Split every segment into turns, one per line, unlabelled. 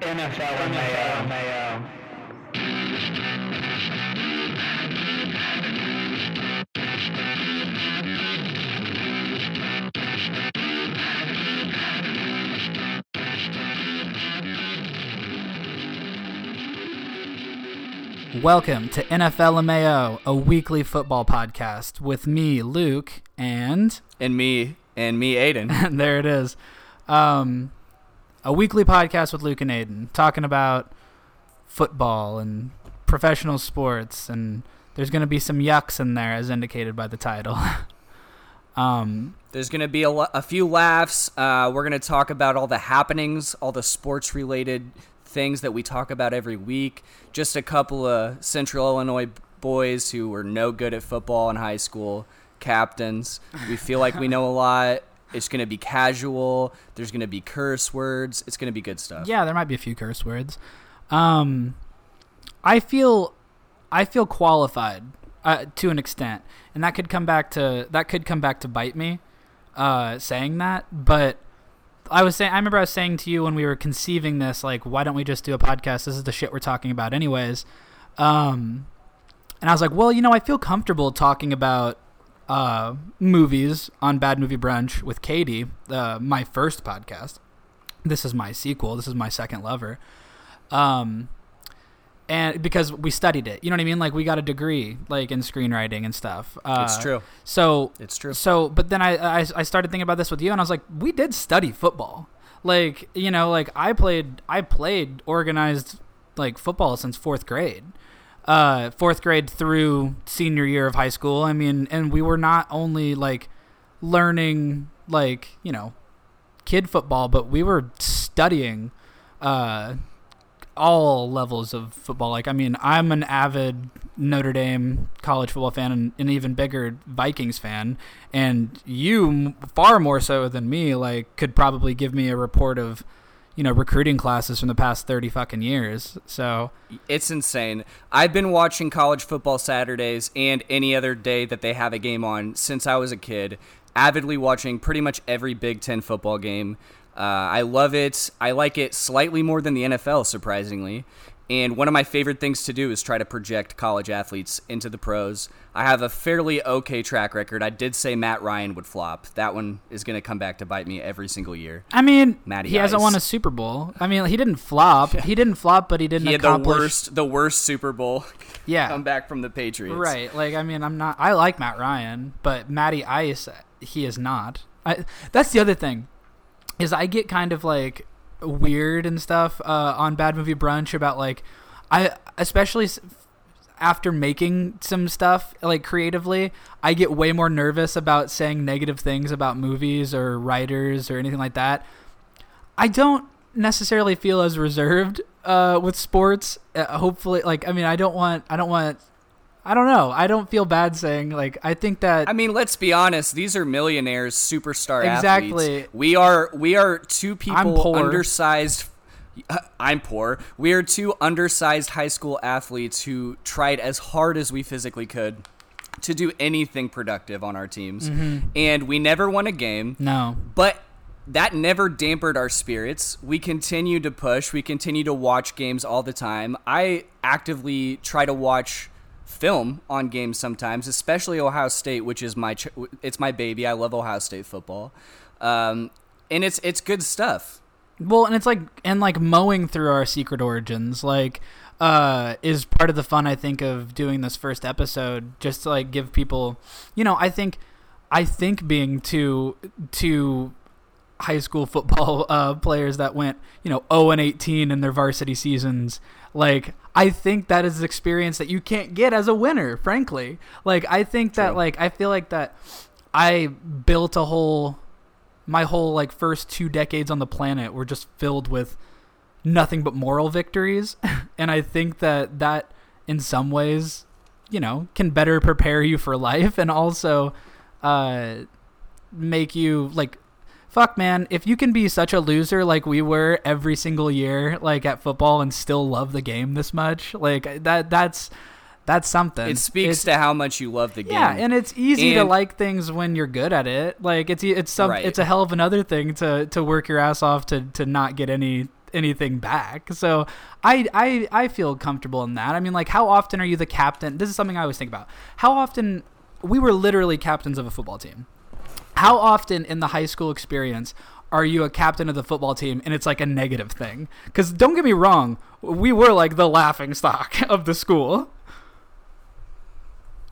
NFL Mayo.
Welcome to NFL Mayo, a weekly football podcast with me, Luke, and
and me and me Aiden.
there it is. Um, a weekly podcast with Luke and Aiden talking about football and professional sports, and there's going to be some yucks in there, as indicated by the title. um,
There's going to be a, a few laughs. Uh, we're going to talk about all the happenings, all the sports related things that we talk about every week. Just a couple of Central Illinois boys who were no good at football in high school, captains. We feel like we know a lot. It's going to be casual. There's going to be curse words. It's going to be good stuff.
yeah, there might be a few curse words. Um, I feel, I feel qualified uh, to an extent, and that could come back to that could come back to bite me, uh, saying that. But I was saying, I remember I was saying to you when we were conceiving this, like, why don't we just do a podcast? This is the shit we're talking about, anyways. Um, and I was like, well, you know, I feel comfortable talking about uh, movies on Bad Movie Brunch with Katie, uh, my first podcast. This is my sequel. This is my second lover. Um, and because we studied it, you know what I mean? Like we got a degree, like in screenwriting and stuff. Uh,
It's true.
So
It's true.
so, but then I, I I started thinking about this with you, and I was like, we did study football. Like you know, like I played I played organized like football since fourth grade, uh, fourth grade through senior year of high school. I mean, and we were not only like learning like you know kid football, but we were studying uh, all levels of football. Like, I mean, I'm an avid Notre Dame college football fan and an even bigger Vikings fan, and you far more so than me. Like, could probably give me a report of, you know, recruiting classes from the past thirty fucking years. So,
It's insane. I've been watching college football Saturdays and any other day that they have a game on since I was a kid, avidly watching pretty much every Big Ten football game. Uh, I love it. I like it slightly more than the NFL, surprisingly. And one of my favorite things to do is try to project college athletes into the pros. I have a fairly okay track record. I did say Matt Ryan would flop. That one is going to come back to bite me every single year.
I mean,
Matty
he hasn't won a Super Bowl. I mean, he didn't flop. He didn't flop, but he didn't
He had the worst, the worst Super Bowl
yeah,
come back from the Patriots.
Right. Like, I mean, I'm not. I like Matt Ryan, but Matty Ice, he is not. I, that's the other thing, is I get kind of like weird and stuff uh, on Bad Movie Brunch about like, I especially after making some stuff like creatively, I get way more nervous about saying negative things about movies or writers or anything like that. I don't necessarily feel as reserved uh, with sports. Uh, hopefully, like I mean, I don't want, I don't want, I don't know. I don't feel bad saying like I think that
I mean, let's be honest. These are millionaires, superstar
Exactly.
athletes. We are we are two people
poor.
undersized. I'm poor. We are two undersized high school athletes who tried as hard as we physically could to do anything productive on our teams,
Mm-hmm.
and we never won a game.
no.
But that never dampened our spirits. We continue to push. We continue to watch games all the time. I actively try to watch film on games sometimes, especially Ohio State, which is my ch- it's my baby. I love Ohio State football, um, and it's it's good stuff.
Well, and it's like and like mowing through our secret origins, like uh is part of the fun I think of doing this first episode just to like give people, you know, I think I think being two two high school football uh players that went, you know, 0 and 18 in their varsity seasons, like I think that is an experience that you can't get as a winner, frankly. Like I think that like I feel like that I built a whole my whole like first two decades on the planet were just filled with nothing but moral victories and i think that that in some ways you know can better prepare you for life and also uh make you like fuck man if you can be such a loser like we were every single year like at football and still love the game this much like that that's that's something
It speaks
It's-
to how much you love the game.
yeah, and it's easy to like things when you're good at it. Like it's it's some
Right.
it's a hell of another thing to to work your ass off to to not get any anything back. So I, I I feel comfortable in that. I mean, like, how often are you the captain? This is something I always think about. How often we were literally captains of a football team. How often in the high school experience are you a captain of the football team and it's like a negative thing? Because don't get me wrong, we were like the laughing stock of the school,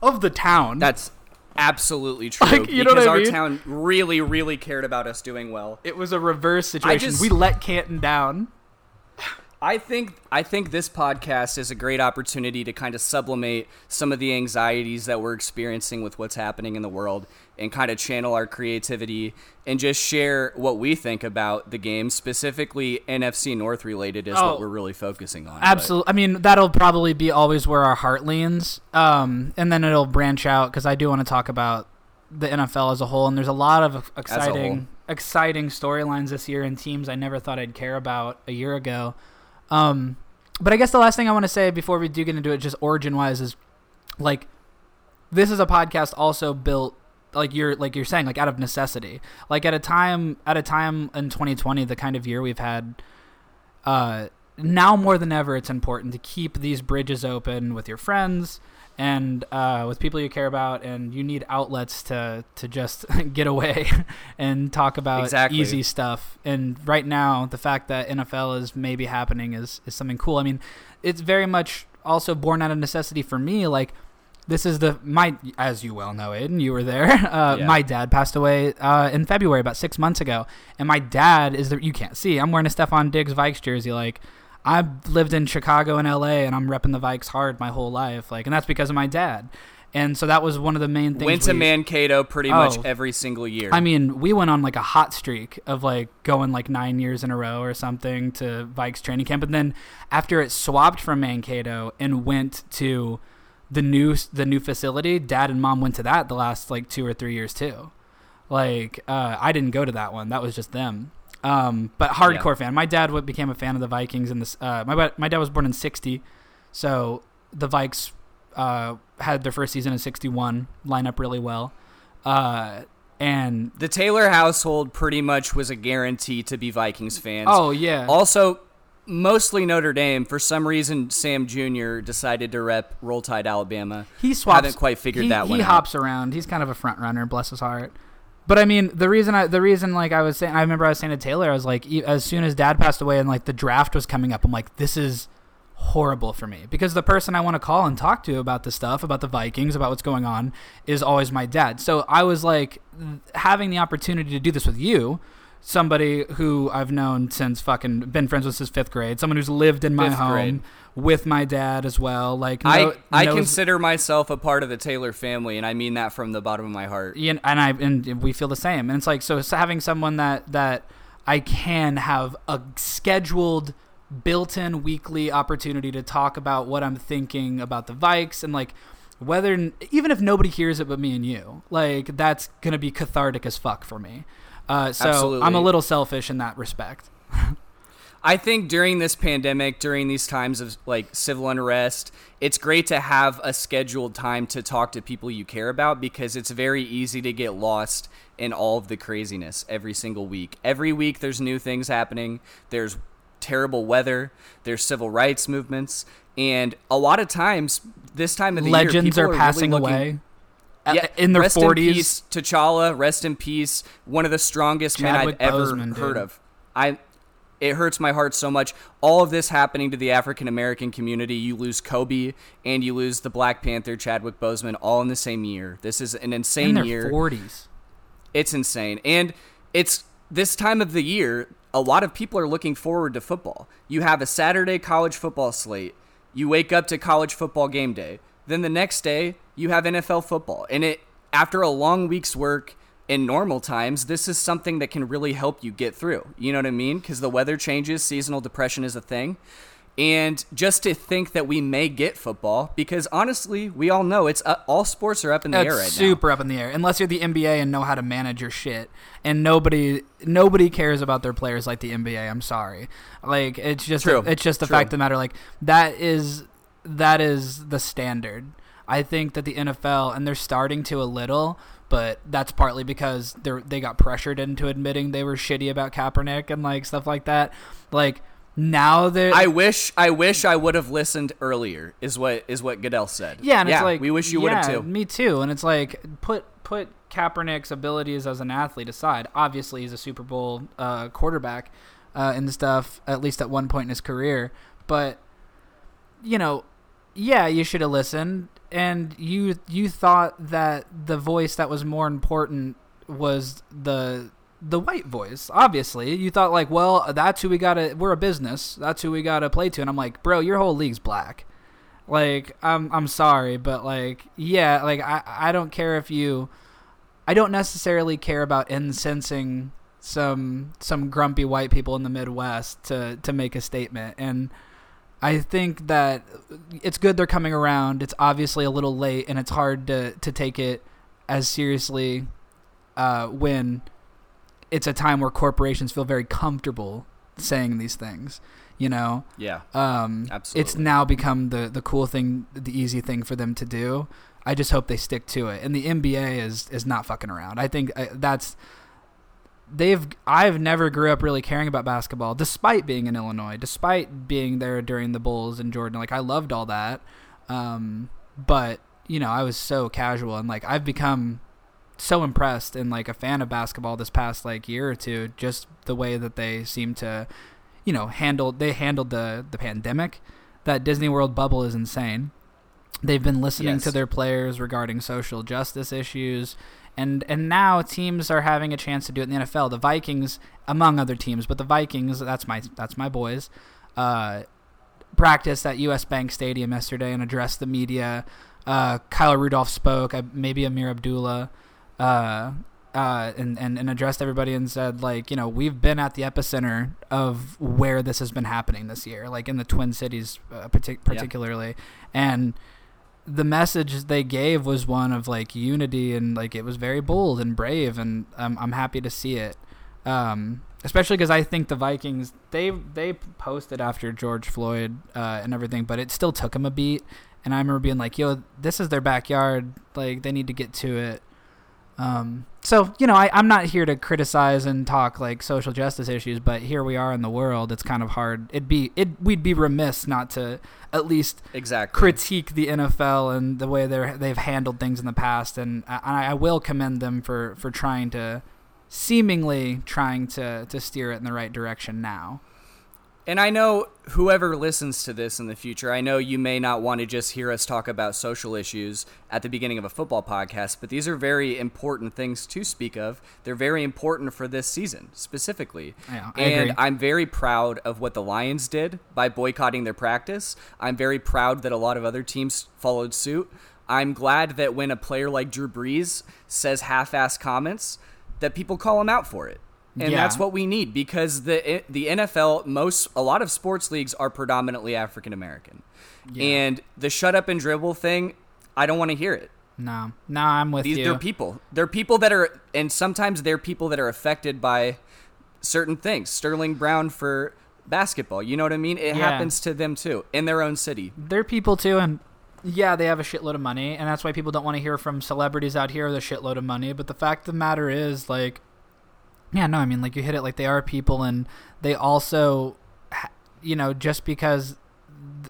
of the town.
That's absolutely true.
Like, you know
because
what I
our
mean?
town really, really cared about us doing well.
it was a reverse situation.
just-
we let Canton down.
I think I think this podcast is a great opportunity to kind of sublimate some of the anxieties that we're experiencing with what's happening in the world and kind of channel our creativity and just share what we think about the game, specifically NFC North related is
Oh.
what we're really focusing on. But
Absolutely. I mean, that'll probably be always where our heart leans. Um, and then it'll branch out because I do want to talk about the NFL as a whole. And there's a lot of exciting, exciting storylines this year and teams I never thought I'd care about a year ago. Um, but I guess the last thing I want to say before we do get into it, just origin wise, is like this is a podcast also built like you're like you're saying like out of necessity. Like at a time at a time in 2020 the kind of year we've had uh now more than ever it's important to keep these bridges open with your friends and uh, with people you care about and you need outlets to to just get away and talk about
Exactly.
easy stuff. And right now the fact that NFL is maybe happening is is something cool. I mean it's very much also born out of necessity for me. Like this is the my as you well know Aiden you were there. Uh,
Yeah.
my dad passed away uh, in February about six months ago. And my dad is the you can't see I'm wearing a Stefon Diggs Vikes jersey like I've lived in Chicago and LA and I'm repping the Vikes hard my whole life like and that's because of my dad and so that was one of the main things
went to
we-
Mankato pretty much
Oh.
every single year.
I mean, we went on like a hot streak of like going like nine years in a row or something to Vikes training camp, and then after it swapped from Mankato and went to the new the new facility, Dad and Mom went to that the last like two or three years too. Like uh, I didn't go to that one; that was just them. Um, but hardcore fan. My dad became a fan of the Vikings, and this. Uh, my my dad was born in '60, so the Vikes uh, had their first season in '61, line up really well. Uh, and
the Taylor household pretty much was a guarantee to be Vikings fans.
Oh yeah.
Also, mostly Notre Dame. For some reason, Sam Jr. decided to rep Roll Tide, Alabama.
he swaps.
haven't quite figured
he,
that
he
one out.
hops around. He's kind of a front runner. Bless his heart. But I mean, the reason I, the reason like I was saying, I remember I was saying to Taylor, I was like, as soon as Dad passed away and like the draft was coming up, I'm like, this is horrible for me because the person I want to call and talk to about this stuff, about the Vikings, about what's going on, is always my dad. So I was like, having the opportunity to do this with you. Somebody who I've known since fucking been friends with since fifth grade. Someone who's lived in my
Fifth
home
grade.
With my dad as well. Like
I,
know-
I
knows-
consider myself a part of the Taylor family, and I mean that from the bottom of my heart.
Ian, and I and we feel the same. And it's like so having someone that that I can have a scheduled built-in weekly opportunity to talk about what I'm thinking about the Vikes and like whether even if nobody hears it but me and you, like that's gonna be cathartic as fuck for me. Uh, so
Absolutely.
I'm a little selfish in that respect.
I think during this pandemic, during these times of like civil unrest, it's great to have a scheduled time to talk to people you care about because it's very easy to get lost in all of the craziness every single week. Every week there's new things happening. There's terrible weather, there's civil rights movements, and a lot of times this time of the year
Legends
people
are
really
passing
looking-
away. uh,
Yeah,
in their
rest
40s.
In peace, T'Challa, rest in peace. One of the strongest men I've ever
Boseman,
heard
dude.
of. I. It hurts my heart so much. All of this happening to the African American community. You lose Kobe and you lose the Black Panther, Chadwick Boseman, all in the same year. This is an
in
insane
their
year.
40s.
It's insane. And it's this time of the year, a lot of people are looking forward to football. You have a Saturday college football slate. You wake up to college football game day. Then the next day, you have NFL football. And it after a long week's work in normal times, this is something that can really help you get through. You know what I mean? Cuz the weather changes, seasonal depression is a thing. And just to think that we may get football, because honestly, we all know it's uh, all sports are up in the
It's
air right now.
super up in the air unless you're the NBA and know how to manage your shit. And nobody nobody cares about their players like the NBA. I'm sorry. Like it's just
True.
it's just the
True.
fact of the matter. Like that is that is the standard. I think that the NFL and they're starting to a little, but that's partly because they they got pressured into admitting they were shitty about Kaepernick and like stuff like that. Like now they're
I wish I wish I would have listened earlier. Is what is what Goodell said.
Yeah, and it's like
we wish you would have too.
Me too. And it's like put put Kaepernick's abilities as an athlete aside. Obviously, he's a Super Bowl uh, quarterback uh, and stuff. At least at one point in his career, but you know, yeah, you should have listened. And you you thought that the voice that was more important was the the white voice. Obviously, you thought like, well, that's who we gotta. We're a business. That's who we gotta play to. And I'm like, bro, your whole league's black. Like, I'm I'm sorry, but like, yeah, like I I don't care if you. I don't necessarily care about incensing some some grumpy white people in the Midwest to to make a statement and. I think that it's good they're coming around. It's obviously a little late, and it's hard to, to take it as seriously uh, when it's a time where corporations feel very comfortable saying these things. You know,
Yeah.
um,
Absolutely.
it's now become the the cool thing, the easy thing for them to do. I just hope they stick to it. And the NBA is is not fucking around. I think uh, that's they've I've never grew up really caring about basketball despite being in Illinois, despite being there during the Bulls and Jordan. Like I loved all that. Um, but you know, I was so casual and like I've become so impressed and like a fan of basketball this past like year or two just the way that they seem to you know handle they handled the the pandemic that Disney World bubble is insane they've been listening
Yes.
to their players regarding social justice issues and and now teams are having a chance to do it in the NFL the Vikings among other teams but the Vikings that's my that's my boys uh practiced at US Bank Stadium yesterday and addressed the media. Uh Kyle Rudolph spoke uh, maybe Ameer Abdullah uh, uh, and, and, and addressed everybody and said, like, you know, we've been at the epicenter of where this has been happening this year, like in the Twin Cities, uh, partic- particularly. And the message they gave was one of like unity and like it was very bold and brave, and um, I'm happy to see it. Um, especially because I think the Vikings they they posted after George Floyd uh, and everything, but it still took them a beat. And I remember being like, "Yo, this is their backyard. Like they need to get to it." Um, so you know, I, I'm not here to criticize and talk like social justice issues, but here we are in the world. It's kind of hard. It'd be it we'd be remiss not to at least
Exactly.
critique the NFL and the way they they've handled things in the past, and I, I will commend them for for trying to seemingly trying to to steer it in the right direction now.
And I know whoever listens to this in the future, I know you may not want to just hear us talk about social issues at the beginning of a football podcast, but these are very important things to speak of. They're very important for this season specifically.
Yeah,
and
agree.
I'm very proud of what the Lions did by boycotting their practice. I'm very proud that a lot of other teams followed suit. I'm glad that when a player like Drew Brees says half-ass comments, that people call him out for it. And
Yeah.
that's what we need because the the NFL most a lot of sports leagues are predominantly African American. And the shut up and dribble thing, I don't want to hear it.
No, no, I'm with
These
you.
they're people. They're people that are and sometimes they're people that are affected by certain things. Sterling Brown for basketball, you know what I mean? It
Yeah.
happens to them too in their own city.
they're people too, and yeah, they have a shitload of money, and that's why people don't want to hear from celebrities out here with a shitload of money. But the fact of the matter is, like, yeah, no, I mean, like you hit it, like they are people, and they also, you know, just because,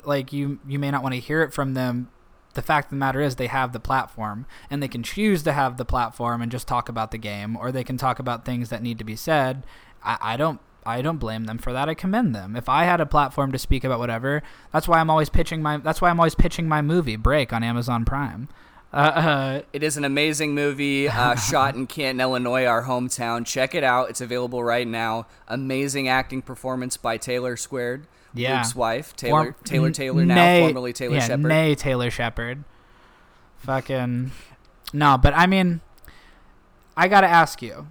like you you may not want to hear it from them. The fact of the matter is, they have the platform, and they can choose to have the platform and just talk about the game, or they can talk about things that need to be said. I, I don't I don't blame them for that. I commend them. If I had a platform to speak about whatever, that's why I'm always pitching my. That's why I'm always pitching my movie Break on Amazon Prime. Uh, uh,
It is an amazing movie uh, shot in Canton, Illinois, our hometown. Check it out. It's available right now. Amazing acting performance by Taylor Squared,
Yeah.
Luke's wife, Taylor
form-
Taylor Taylor now, formerly Taylor
yeah,
Shepard.
Nay Taylor Shepard. Fucking no, but I mean, I gotta ask you,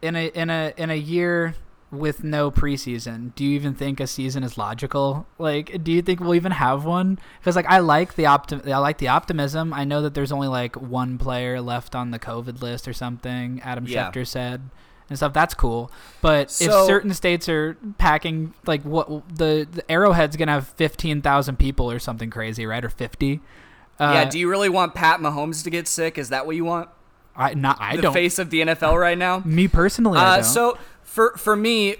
in a in a in a year with no preseason, do you even think a season is logical? Like, do you think we'll even have one? Because like I like the optim- I like the optimism. I know that there's only like one player left on the COVID list or something. Adam
Yeah.
Schefter said. And stuff that's cool, but if certain states are packing like what the, the Arrowhead's gonna have fifteen thousand people or something crazy, right? Or fifty. Uh,
yeah, do you really want Pat Mahomes to get sick? Is that what you want?
I not I
the
don't.
face of the NFL right now?
me personally, I
Uh,
don't.
so for for me,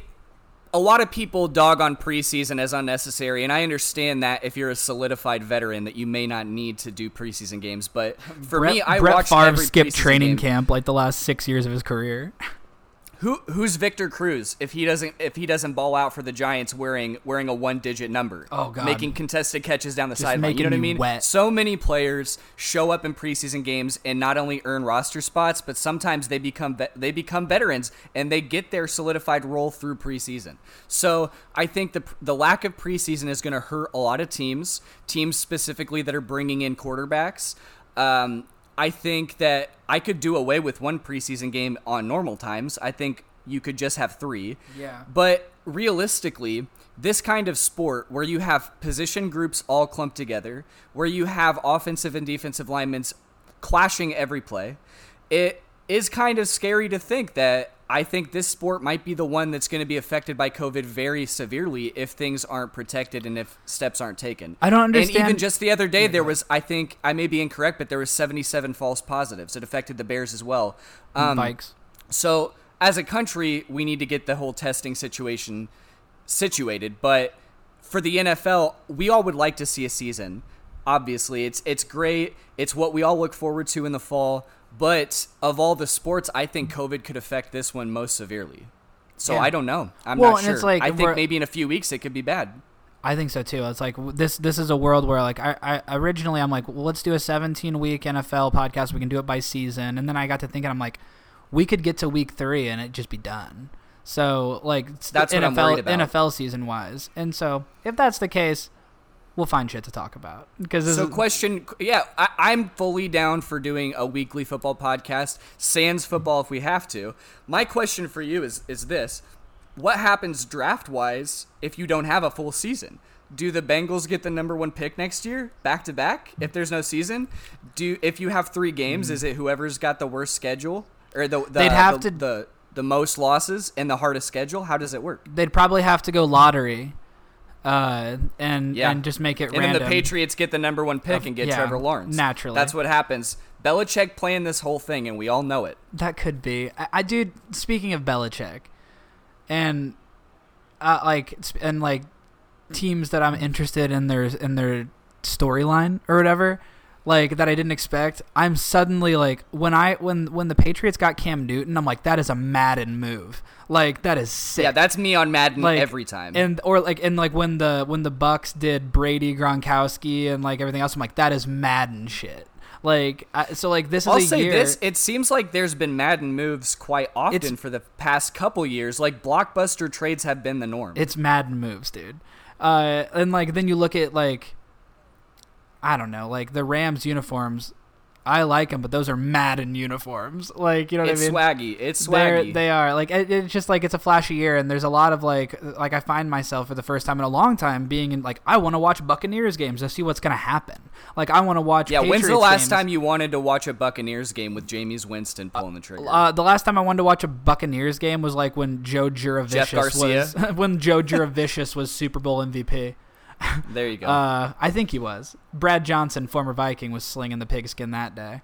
a lot of people dog on preseason as unnecessary, and I understand that if you're a solidified veteran, that you may not need to do preseason games. But for
Brett,
me, I
Brett
watched
Favre
every
skipped training
game.
camp like the last six years of his career.
Who who's Victor Cruz if he doesn't if he doesn't ball out for the Giants wearing wearing a one digit number?
Oh, God.
making contested catches down the sideline. You know what I mean?
wet.
So many players show up in preseason games and not only earn roster spots, but sometimes they become they become veterans and they get their solidified role through preseason. So I think the the lack of preseason is going to hurt a lot of teams, teams specifically that are bringing in quarterbacks. Um, I think that I could do away with one preseason game on normal times. I think you could just have three.
Yeah.
But realistically, this kind of sport where you have position groups all clumped together, where you have offensive and defensive linemen clashing every play, it is kind of scary to think that I think this sport might be the one that's going to be affected by COVID very severely if things aren't protected and if steps aren't taken.
I don't understand.
And even just the other day, there was, I think, I may be incorrect, but there was 77 false positives. It affected the Bears as well. Um,
Bikes.
so, as a country, we need to get the whole testing situation situated. But for the NFL, we all would like to see a season. Obviously, it's it's great. It's what we all look forward to in the fall. But of all the sports, I think COVID could affect this one most severely. So
Yeah.
I don't know. I'm
Well,
not sure.
like
I think maybe in a few weeks it could be bad.
I think so too. It's like this. This is a world where, like, I, I originally I'm like, well, let's do a 17 week NFL podcast. We can do it by season, and then I got to thinking, I'm like, we could get to week three and it just be done. So, like,
That's what I'm
NFL
worried about.
NFL season wise, and so if that's the case, we'll find shit to talk about because
So, question, yeah, I, I'm fully down for doing a weekly football podcast, sans football if we have to. My question for you is is this: What happens draft wise if you don't have a full season? Do the Bengals get the number one pick next year, back to back? If there's no season, do if you have three games, hmm. is it whoever's got the worst schedule or the, the.
They'd have
the,
to-
the the most losses and the hardest schedule? How does it work?
they'd probably have to go lottery, uh, and
Yeah.
and just make it
And
random.
then the Patriots get the number one pick
Of-
and get
yeah,
Trevor Lawrence.
naturally.
That's what happens. Belichick playing this whole thing, and we all know it.
That could be. I, I dude. Speaking of Belichick, and uh, like and like teams that I'm interested in their in their storyline or whatever, like that I didn't expect. I'm suddenly like when I when when the Patriots got Cam Newton, I'm like that is a Madden move. Like that is sick.
Yeah, that's me on Madden
like
every time.
And or like and like when the when the Bucks did Brady Gronkowski and like everything else, I'm like that is Madden shit. Like I, so like this is
I'll say
year.
this: it seems like there's been Madden moves quite often
It's-
for the past couple years. Like blockbuster trades have been the norm.
It's Madden moves, dude. Uh, and like then you look at like, I don't know, like the Rams uniforms. I like them, but those are Madden uniforms. Like you know what
It's
I mean?
swaggy. It's
They're-
swaggy.
They are like it, it's just like it's a flashy year, and there's a lot of like like I find myself for the first time in a long time being in like I want to watch Buccaneers games to see what's gonna happen. Like I want to watch.
yeah, when's the last
games.
time you wanted to watch a Buccaneers game with Jameis Winston pulling the trigger?
Uh, the last time I wanted to watch a Buccaneers game was like when Joe
Jurevicius
was when Joe Jurevicius was Super Bowl MVP.
there you go.
Uh, I think he was. Brad Johnson, former Viking, was slinging the pigskin that day.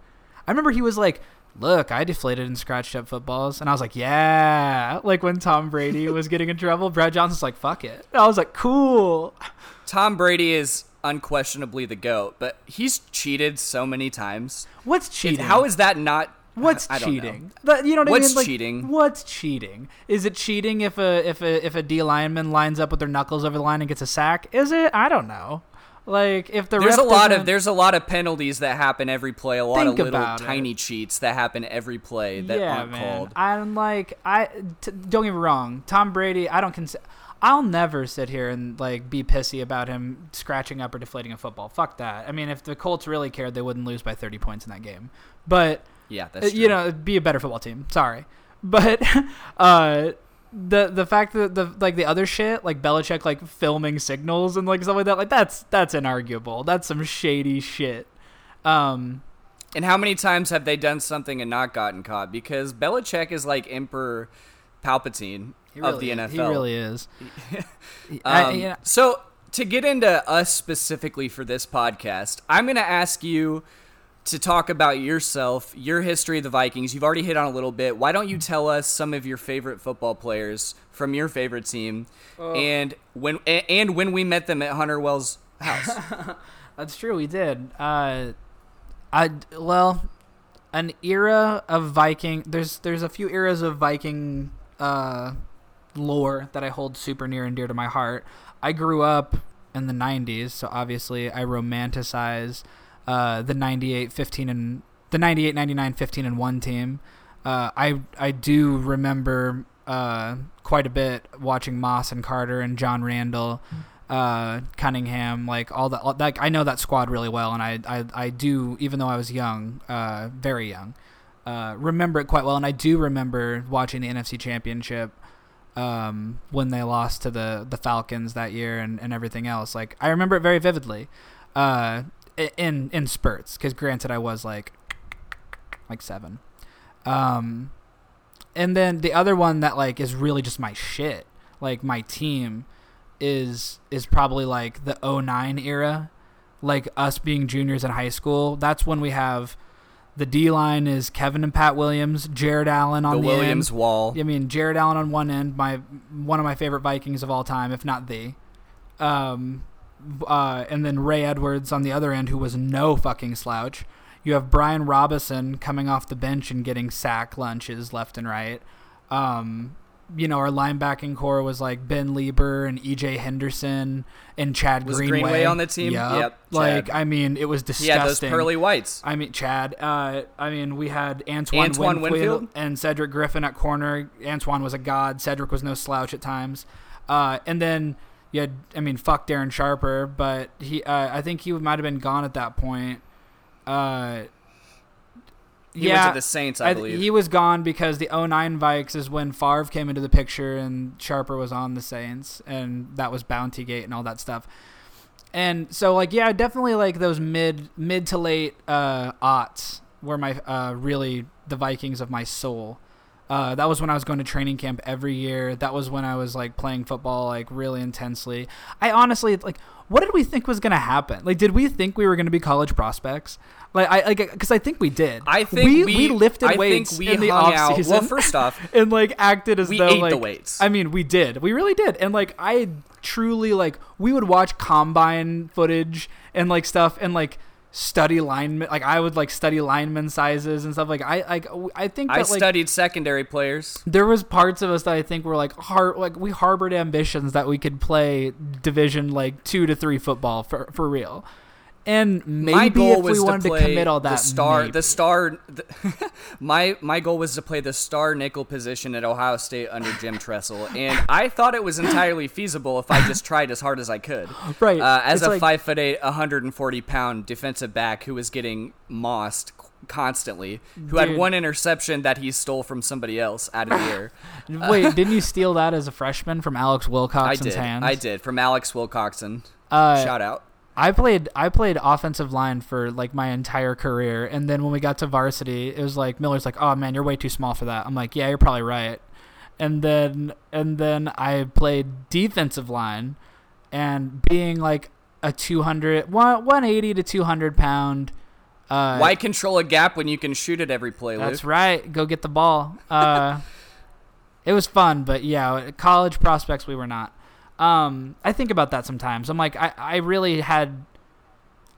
I remember he was like, "Look, I deflated and scratched up footballs," and I was like, "Yeah." Like when Tom Brady was getting in trouble, Brad Johnson's like, "Fuck it." And I was like, "Cool."
Tom Brady is unquestionably the goat, but he's cheated so many times.
What's cheating?
How is that not?
What's
I don't know.
cheating? You know what
What's
I mean? Like,
cheating?
What's cheating? Is it cheating if a if a if a D lineman lines up with their knuckles over the line and gets a sack? Is it? I don't know. Like if the
There's a lot of there's a lot of penalties that happen every play. A lot of little
about it.
tiny cheats that happen every play that
yeah,
aren't
man.
called.
I'm like, I t- don't get me wrong. Tom Brady, I don't consider. I'll never sit here and like be pissy about him scratching up or deflating a football. Fuck that. I mean, if the Colts really cared, they wouldn't lose by 30 points in that game. But
Yeah,
uh,
that's true.
you know, be a better football team. Sorry, but uh, the the fact that the like the other shit, like Belichick, like filming signals and like stuff like that, like that's that's inarguable. That's some shady shit. Um,
And how many times have they done something and not gotten caught? Because Belichick is like Emperor Palpatine
he
of
really,
the NFL.
he really is. I-
Um,
you know,
So to get into us specifically for this podcast, I'm going to ask you to talk about yourself, your history of the Vikings. You've already hit on a little bit. Why don't you tell us some of your favorite football players from your favorite team, and when and when we met them at Hunter Wells' house?
That's true. We did. Uh, I well, an era of Viking. There's there's a few eras of Viking uh, lore that I hold super near and dear to my heart. I grew up in the 90s, so obviously I romanticize uh, the 98 15 and the 98 99 15 and 1 team. Uh, I I do remember uh, quite a bit watching Moss and Carter and John Randle, uh, Cunningham, like all that. Like I know that squad really well, and I I, I do even though I was young, uh, very young, uh, remember it quite well, and I do remember watching the NFC Championship um, when they lost to the the Falcons that year and, and everything else. Like I remember it very vividly, uh, in in spurts. Because granted, I was like like seven. Um, and then the other one that like is really just my shit, like my team, is is probably like the 09 era, like us being juniors in high school. That's when we have. The D line is Kevin and Pat Williams, Jared Allen on
the
the,
Williams
end.
Wall.
I mean, Jared Allen on one end, my one of my favorite Vikings of all time, if not the. Um, uh, and then Ray Edwards on the other end, who was no fucking slouch. You have Brian Robison coming off the bench and getting sack lunches left and right. Um, you know, our linebacking core was like Ben Leber and EJ Henderson and Chad
Was
Greenway.
Greenway on the team?
Yep.
Yep,
Like, I mean, it was disgusting.
had those pearly whites.
I mean, Chad. Uh, I mean, we had Antoine,
Antoine
Winfield,
Winfield?
and Cedric Griffin at corner. Antoine was a god. Cedric was no slouch at times. Uh, and then you had, I mean, fuck Darren Sharper, but he, uh, I think he might have been gone at that point. Uh,
He
yeah,
went to the Saints, I,
I-
believe.
he was gone because the 09 Vikes is when Favre came into the picture and Sharper was on the Saints, and that was Bounty Gate and all that stuff. And so, like, yeah, definitely like those mid mid to late uh, aughts were my uh, really the Vikings of my soul. Uh, that was when I was going to training camp every year. That was when I was like playing football like really intensely. I honestly like, what did we think was going to happen? Like, did we think we were going to be college prospects? Like, I like because I think we did.
I think
we,
we,
lifted
I
weights
we
in the off season.
Well, first off,
and like acted as
we
though
ate
like
the weights.
I mean, we did. We really did. And like I truly like we would watch combine footage and like stuff and like study lineman like I would like study lineman sizes and stuff like I like I think that
I
like
studied secondary players.
there was parts of us that I think were like har- like we harbored ambitions that we could play division like 2 to 3 football for for real. And maybe if
was
we wanted
to
to, commit all that
the star.
maybe.
The star. The, my my goal was to play the star nickel position at Ohio State under Jim Tressel, and I thought it was entirely feasible if I just tried as hard as I could.
Right.
Uh, as
It's
a
like-
five foot eight, 140 pound defensive back who was getting mossed constantly, who had one interception that he stole from somebody else out of the air.
Wait, didn't you steal that as a freshman from Alex
I
Wilcoxon's
did.
hands?
I did from Alex Wilcoxon.
Uh,
Shout out.
I played I played offensive line for like my entire career, and then when we got to varsity, it was like Miller's like, "Oh man, you're way too small for that." I'm like, "Yeah, you're probably right." And then and then I played defensive line, and being like a 200, one- 180 to 200 pound. Uh,
Why control a gap when you can shoot at every play, Luke?
That's right. Go get the ball. Uh, it was fun, but yeah, college prospects we were not. Um, I think about that sometimes. I'm like, I, I really had,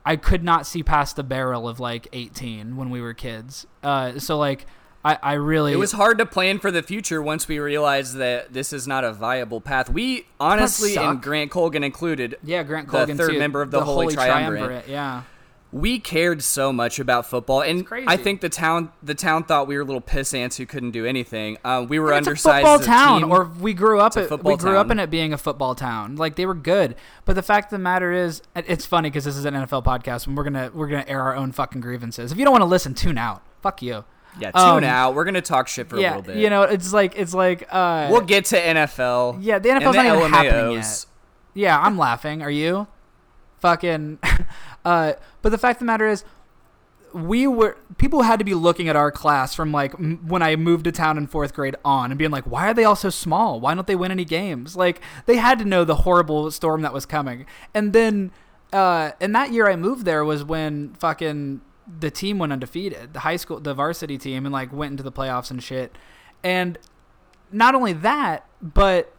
I could not see past the barrel of like 18 when we were kids. Uh, so like, I, I really
It was hard to plan for the future once we realized that this is not a viable path. We honestly, and Grant Colgan included,
yeah, Grant Colgan, the
third
too,
member of the Holy Triumvirate.
Yeah,
we cared so much about football, and
crazy.
I think the town the town thought we were little piss ants who couldn't do anything. Uh, we were
it's a
undersized
football town,
team.
or we grew up.
football
we grew up in it being a football town. Like they were good, but the fact of the matter is, it's funny because this is an NFL podcast, and we're gonna we're gonna air our own fucking grievances. If you don't want to listen, tune out. Fuck you.
yeah, tune
um,
out. We're gonna talk shit for a little bit.
you know, it's like it's like uh,
we'll get to NFL.
yeah, the NFL's
the
not even happening yet. Yeah, I'm laughing. Are you? Fucking. uh, but the fact of the matter is, we were people had to be looking at our class from like m- when I moved to town in fourth grade on and being like, why are they all so small? Why don't they win any games? Like they had to know the horrible storm that was coming. And then, uh, and that year I moved there was when fucking the team went undefeated, the high school, the varsity team, and like went into the playoffs and shit. And not only that, but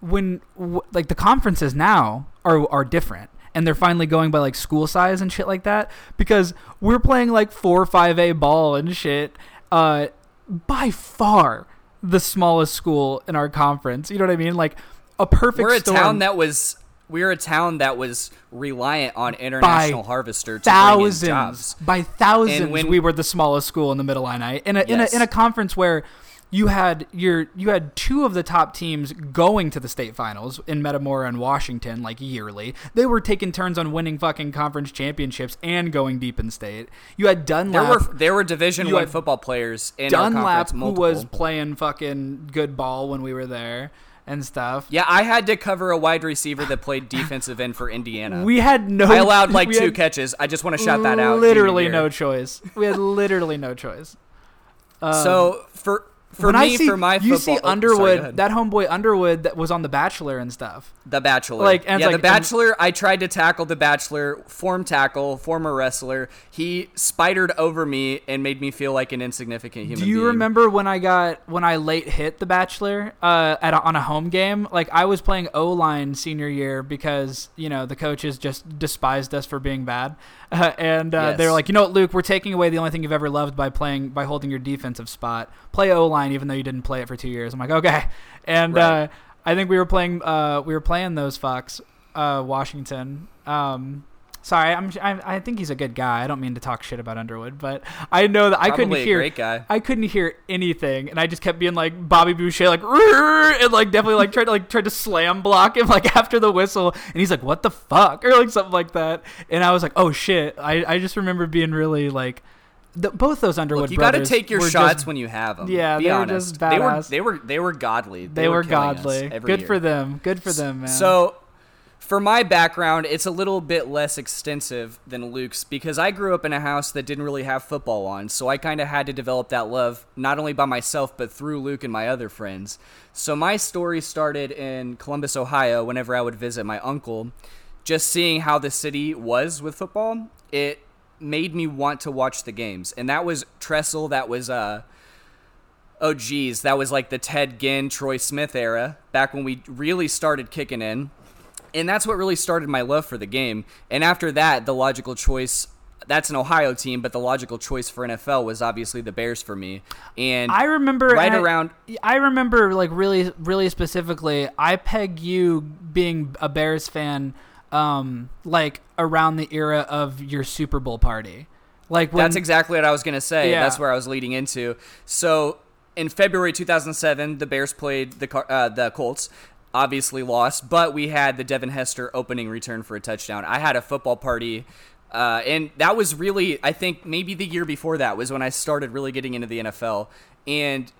when w- like the conferences now are are different and they're finally going by like school size and shit like that because we're playing like 4 or 5A ball and shit uh by far the smallest school in our conference. You know what i mean? Like a perfect
We're a
storm.
town that was we're a town that was reliant on international
By
harvester to bring in
thousands.
jobs.
by thousands
when-
we were the smallest school in the middle Illini in a, in a in a conference where you had your you had two of the top teams going to the state finals in Metamora and Washington like yearly. They were taking turns on winning fucking conference championships and going deep in state. You had
There
Dunlap
were there were Division One football players in
Dunlap who was playing fucking good ball when we were there and stuff.
yeah, I had to cover a wide receiver that played defensive end for Indiana.
We had no
I allowed like two catches. I just want to shout that out.
Literally no choice. We had literally no choice. Um,
So for for
when
me,
I see,
for my
you
football,
see
oh, sorry,
Underwood, that homeboy Underwood that was on The Bachelor and stuff.
The Bachelor.
Like, and
yeah,
like-
The Bachelor. I tried to tackle The Bachelor, form tackle, former wrestler. He spidered over me and made me feel like an insignificant human
Do you
being.
remember when I got when I late hit The Bachelor uh, at a, on a home game? Like I was playing O line senior year because you know the coaches just despised us for being bad, uh, and uh, they were like, you know what, Luke, we're taking away the only thing you've ever loved by playing by holding your defensive spot. Play O line even though you didn't play it for two years. I'm like, okay, and
Right.
uh, I think we were playing uh, we were playing those fucks, uh, Washington. Um, Sorry, I'm, I, I think he's a good guy. I don't mean to talk shit about Underwood, but I know that I couldn't hear.
great guy.
I couldn't hear anything, and I just kept being like Bobby Boucher, like and like definitely like tried to like tried to slam block him like after the whistle, and he's like, "What the fuck?" or like something like that, and I was like, "Oh shit!" I I just remember being really like, the, both those Underwood
Look, you got to take your shots
just-
when you have them.
Yeah,
Be
they were
honest.
just
They were they were they were godly.
they, were,
killing us
godly. Good
year.
for them. Good for them, man.
So, for my background, it's a little bit less extensive than Luke's because I grew up in a house that didn't really have football on. So I kind of had to develop that love not only by myself but through Luke and my other friends. So my story started in Columbus, Ohio. Whenever I would visit my uncle, just seeing how the city was with football, it made me want to watch the games. And that was Tressel. That was uh oh geez, that was like the Ted Ginn, Troy Smith era, back when we really started kicking in. And that's what really started my love for the game. And after that, the logical choice that's an Ohio team, but the logical choice for NFL was obviously the Bears for me. And
I remember
right
at-
around
I remember like really, really specifically. I peg you being a Bears fan, um, like around the era of your Super Bowl party. Like when
That's exactly what I was going to say.
Yeah.
That's where I was leading into. So, in February 2007, the Bears played the uh, the Colts. Obviously lost, but we had the Devin Hester opening return for a touchdown. I had a football party, uh, and that was really, I think, maybe the year before that was when I started really getting into the NFL. And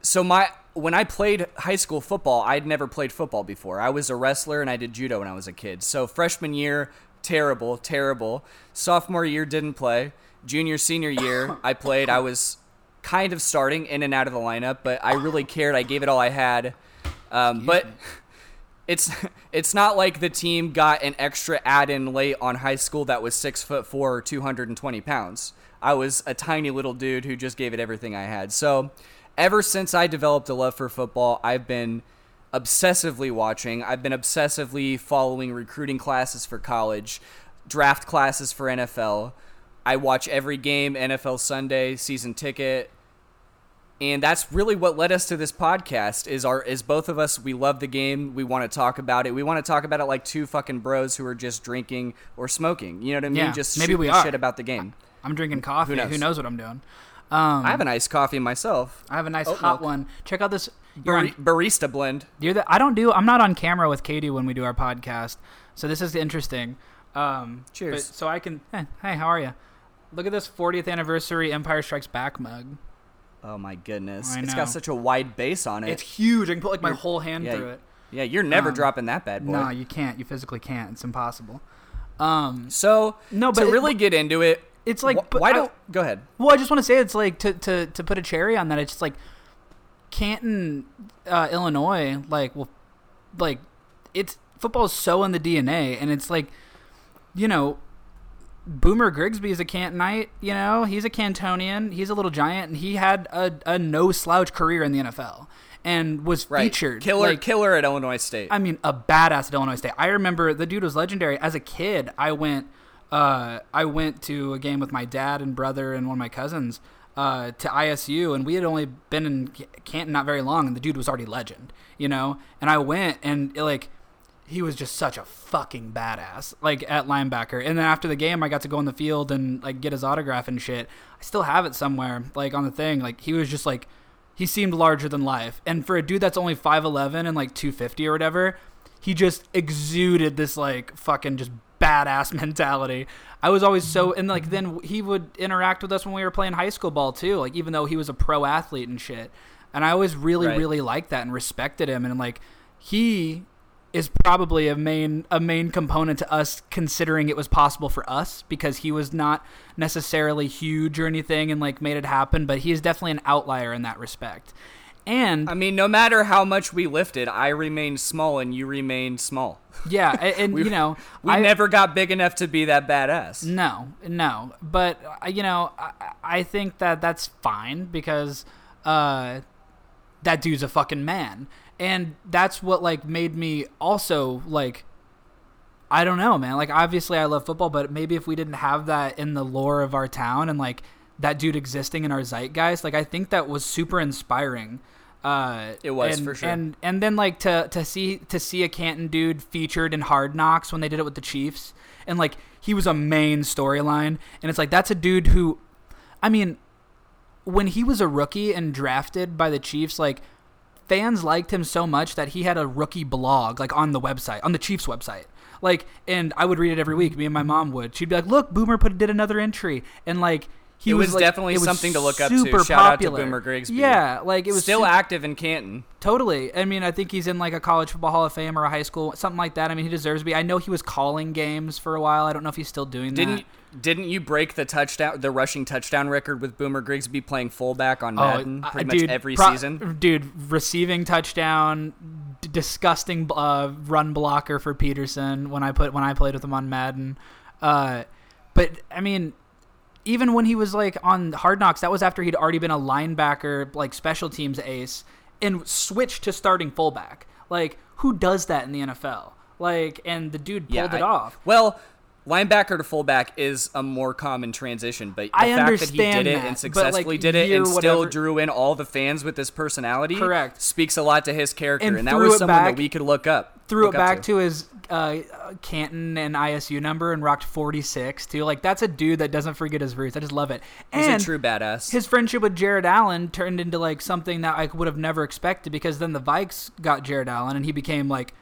so my when I played high school football, I'd never played football before. I was a wrestler and I did judo when I was a kid. So freshman year, terrible, terrible. Sophomore year didn't play. Junior, senior year, I played. I was kind of starting in and out of the lineup, but I really cared. I gave it all I had. Um, but it's it's not like the team got an extra add-in late on high school that was six foot four or 220 pounds. I was a tiny little dude who just gave it everything I had. So ever since I developed a love for football, I've been obsessively watching. I've been obsessively following recruiting classes for college, draft classes for NFL. I watch every game, NFL Sunday, season ticket, and that's really what led us to this podcast is our is both of us we love the game we want to talk about it we want to talk about it like two fucking bros who are just drinking or smoking you know what i mean
Yeah,
just
maybe we are.
shit about the game
I'm drinking coffee. Who
knows?
knows, what I'm doing? Um,
i have an iced coffee myself
I have a nice
oat
hot
milk.
one. Check out this. You're on,
barista blend
you're the, I don't do. I'm not on camera with Katie when we do our podcast, so this is interesting. Um,
Cheers.
but- so I can. Hey, hey, how are you? Look at this 40th anniversary Empire Strikes Back mug.
oh my goodness
I
it's
know.
got such a wide base on it
It's huge. I can put like my
You're-
whole hand
yeah,
through it.
yeah you're never
Um,
dropping that bad boy
No, you can't. You physically can't. It's impossible. Um,
so
No, but
to
it-
really get into it
it's like,
wh- why
I-
don't go ahead
Well, I just want to say it's like to to to put a cherry on that. It's just like Canton, uh, Illinois. Like, well, like it's football is so in the DNA, and it's like, you know, Boomer Grigsby is a Cantonite, you know, he's a Cantonian, he's a little giant, and he had a, a no slouch career in the NFL and was
Right.
featured.
Killer,
like,
killer at Illinois State.
I mean, a badass at Illinois State. I remember the dude was legendary. As a kid, I went, uh, I went to a game with my dad and brother and one of my cousins uh, to ISU, and we had only been in Canton not very long, and the dude was already legend, you know. And I went, and like, he was just such a fucking badass, like at linebacker. And then after the game, I got to go on the field and like get his autograph and shit. I still have it somewhere, like on the thing. Like he was just like, he seemed larger than life. And for a dude that's only five eleven and like two fifty or whatever, he just exuded this like fucking just badass mentality. I was always so and like then he would interact with us when we were playing high school ball too. Like even though he was a pro athlete and shit. And I always really
Right.
really liked that and respected him and like he is probably a main a main component to us considering it was possible for us because he was not necessarily huge or anything and like made it happen, but he is definitely an outlier in that respect. And
I mean, no matter how much we lifted, I remained small and you remained small.
yeah, and,
We-
you know,
We
I
never got big enough to be that badass.
No, no. But uh, you know, I, I think that that's fine because uh, that dude's a fucking man, and that's what like made me also like. I don't know, man. Like, obviously, I love football, but maybe if we didn't have that in the lore of our town and like that dude existing in our zeitgeist, like I think that was super inspiring. Uh,
It was,
and,
for sure.
And and then like to to see to see a Canton dude featured in Hard Knocks when they did it with the Chiefs, and like he was a main storyline, and it's like that's a dude who, I mean, when he was a rookie and drafted by the Chiefs, like fans liked him so much that he had a rookie blog like on the website on the Chiefs website. Like, and I would read it every week. Me and my mom would. She'd be like, "Look, Boomer put did another entry," and like he
It was
like-
definitely
it was
something to look up to. Shout out to
popular.
Boomer Grigsby.
Yeah, like it was
Still
su-
active in Canton.
Totally. I mean, I think he's in like a college football hall of fame or a high school, something like that. I mean, he deserves to be. I know he was calling games for a while. I don't know if he's still doing
Didn't
that.
didn't you break the touchdown, the rushing touchdown record with Boomer Grigsby playing fullback on
Oh,
Madden
uh,
pretty
dude,
much every
pro-
season?
Dude, receiving touchdown, d- disgusting uh, run blocker for Peterson when I put when I played with him on Madden. Uh, but I mean, even when he was like on Hard Knocks, that was after he'd already been a linebacker, like special teams ace, and switched to starting fullback. Like, who does that in the NFL? Like, and the dude pulled
Yeah,
it
I-
off.
Well, linebacker to fullback is a more common transition, but the
I
fact that he did it
that,
and
but, like,
successfully did it and still
whatever-
drew in all the fans with his personality,
Correct.
speaks a lot to his character,
And
and, that was
it
someone
back-
that we could look up.
threw
look
it back to, his uh, Canton and ISU number and rocked 46 too. Like that's a dude that doesn't forget his roots. I just love it.
He's
and
a true badass.
his friendship with Jared Allen turned into like something that I would have never expected because then the Vikes got Jared Allen and he became like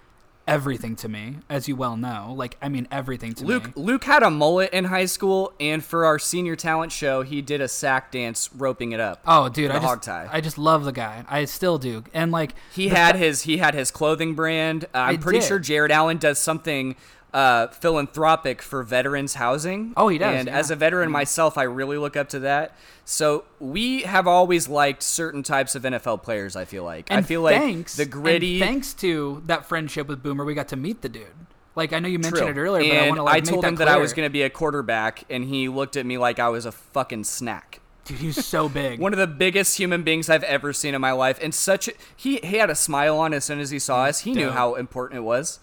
everything to me, as you well know. Like I mean everything to
Luke
me.
Luke had a mullet in high school, and for our senior talent show, he did a sack dance roping it up.
Oh, dude, I just. I just love the guy. I still do. And like
He had
fa-
his he had his clothing brand. Uh, I'm
I
pretty
did.
sure Jared Allen does something uh, philanthropic for veterans housing.
Oh, he does,
And
yeah.
as a veteran myself, I really look up to that. So we have always liked certain types of NFL players. I feel like
and
I feel like
thanks,
the
and
gritty.
thanks to that friendship with Boomer, we got to meet the dude. Like I know you mentioned
True.
it earlier, but I want to like make
told
that
him that I was going to be a quarterback, and he looked at me like I was a fucking snack.
Dude, he was so big.
One of the biggest human beings I've ever seen in my life, and such a, he he had a smile on as soon as he saw us. He knew how important it was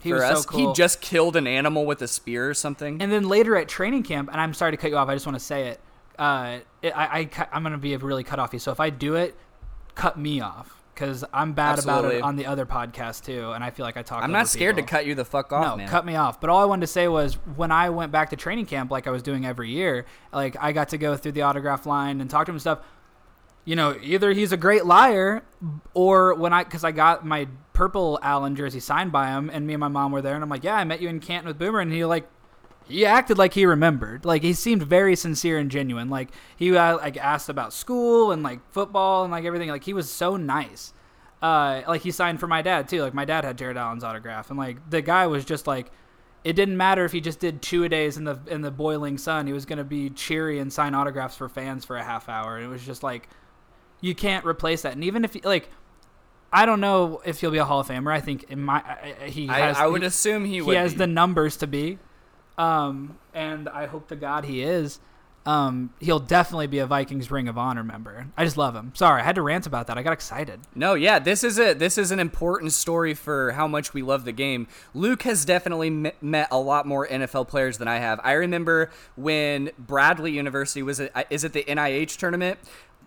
he
for
was
us.
so cool.
He just killed an animal with a spear or something.
and then later at training camp, and I'm sorry to cut you off. I just want to say it. Uh, it I, I I'm gonna be really cut off you. So if I do it, cut me off because I'm bad about it on the other podcast too, and I feel like I talk.
I'm not scared
people.
to cut you the fuck off,
no,
man.
cut me off. But all I wanted to say was when I went back to training camp, like I was doing every year, like I got to go through the autograph line and talk to him and stuff. You know, either he's a great liar, or when I, because I got my purple Allen jersey signed by him, and me and my mom were there, and I'm like, yeah, I met you in Canton with Boomer, and he like, he acted like he remembered. Like he seemed very sincere and genuine. Like he uh, like asked about school and like football and like everything. Like he was so nice uh, like he signed for my dad too. Like my dad had Jared Allen's autograph, and like the guy was just like, it didn't matter if he just did two a days in the in the boiling sun. He was gonna be cheery and sign autographs for fans for a half hour. And it was just like, you can't replace that. And even if like, I don't know if he'll be a Hall of Famer. I think in my I- he
I,
has.
I would
he,
assume he,
he has
be.
the numbers to be. um, and I hope to God he is. Um, he'll definitely be a Vikings Ring of Honor member. I just love him. Sorry, I had to rant about that. I got excited.
No, yeah, this is a this is an important story for how much we love the game. Luke has definitely met a lot more NFL players than I have. I remember when Bradley University was it is it the NIH tournament?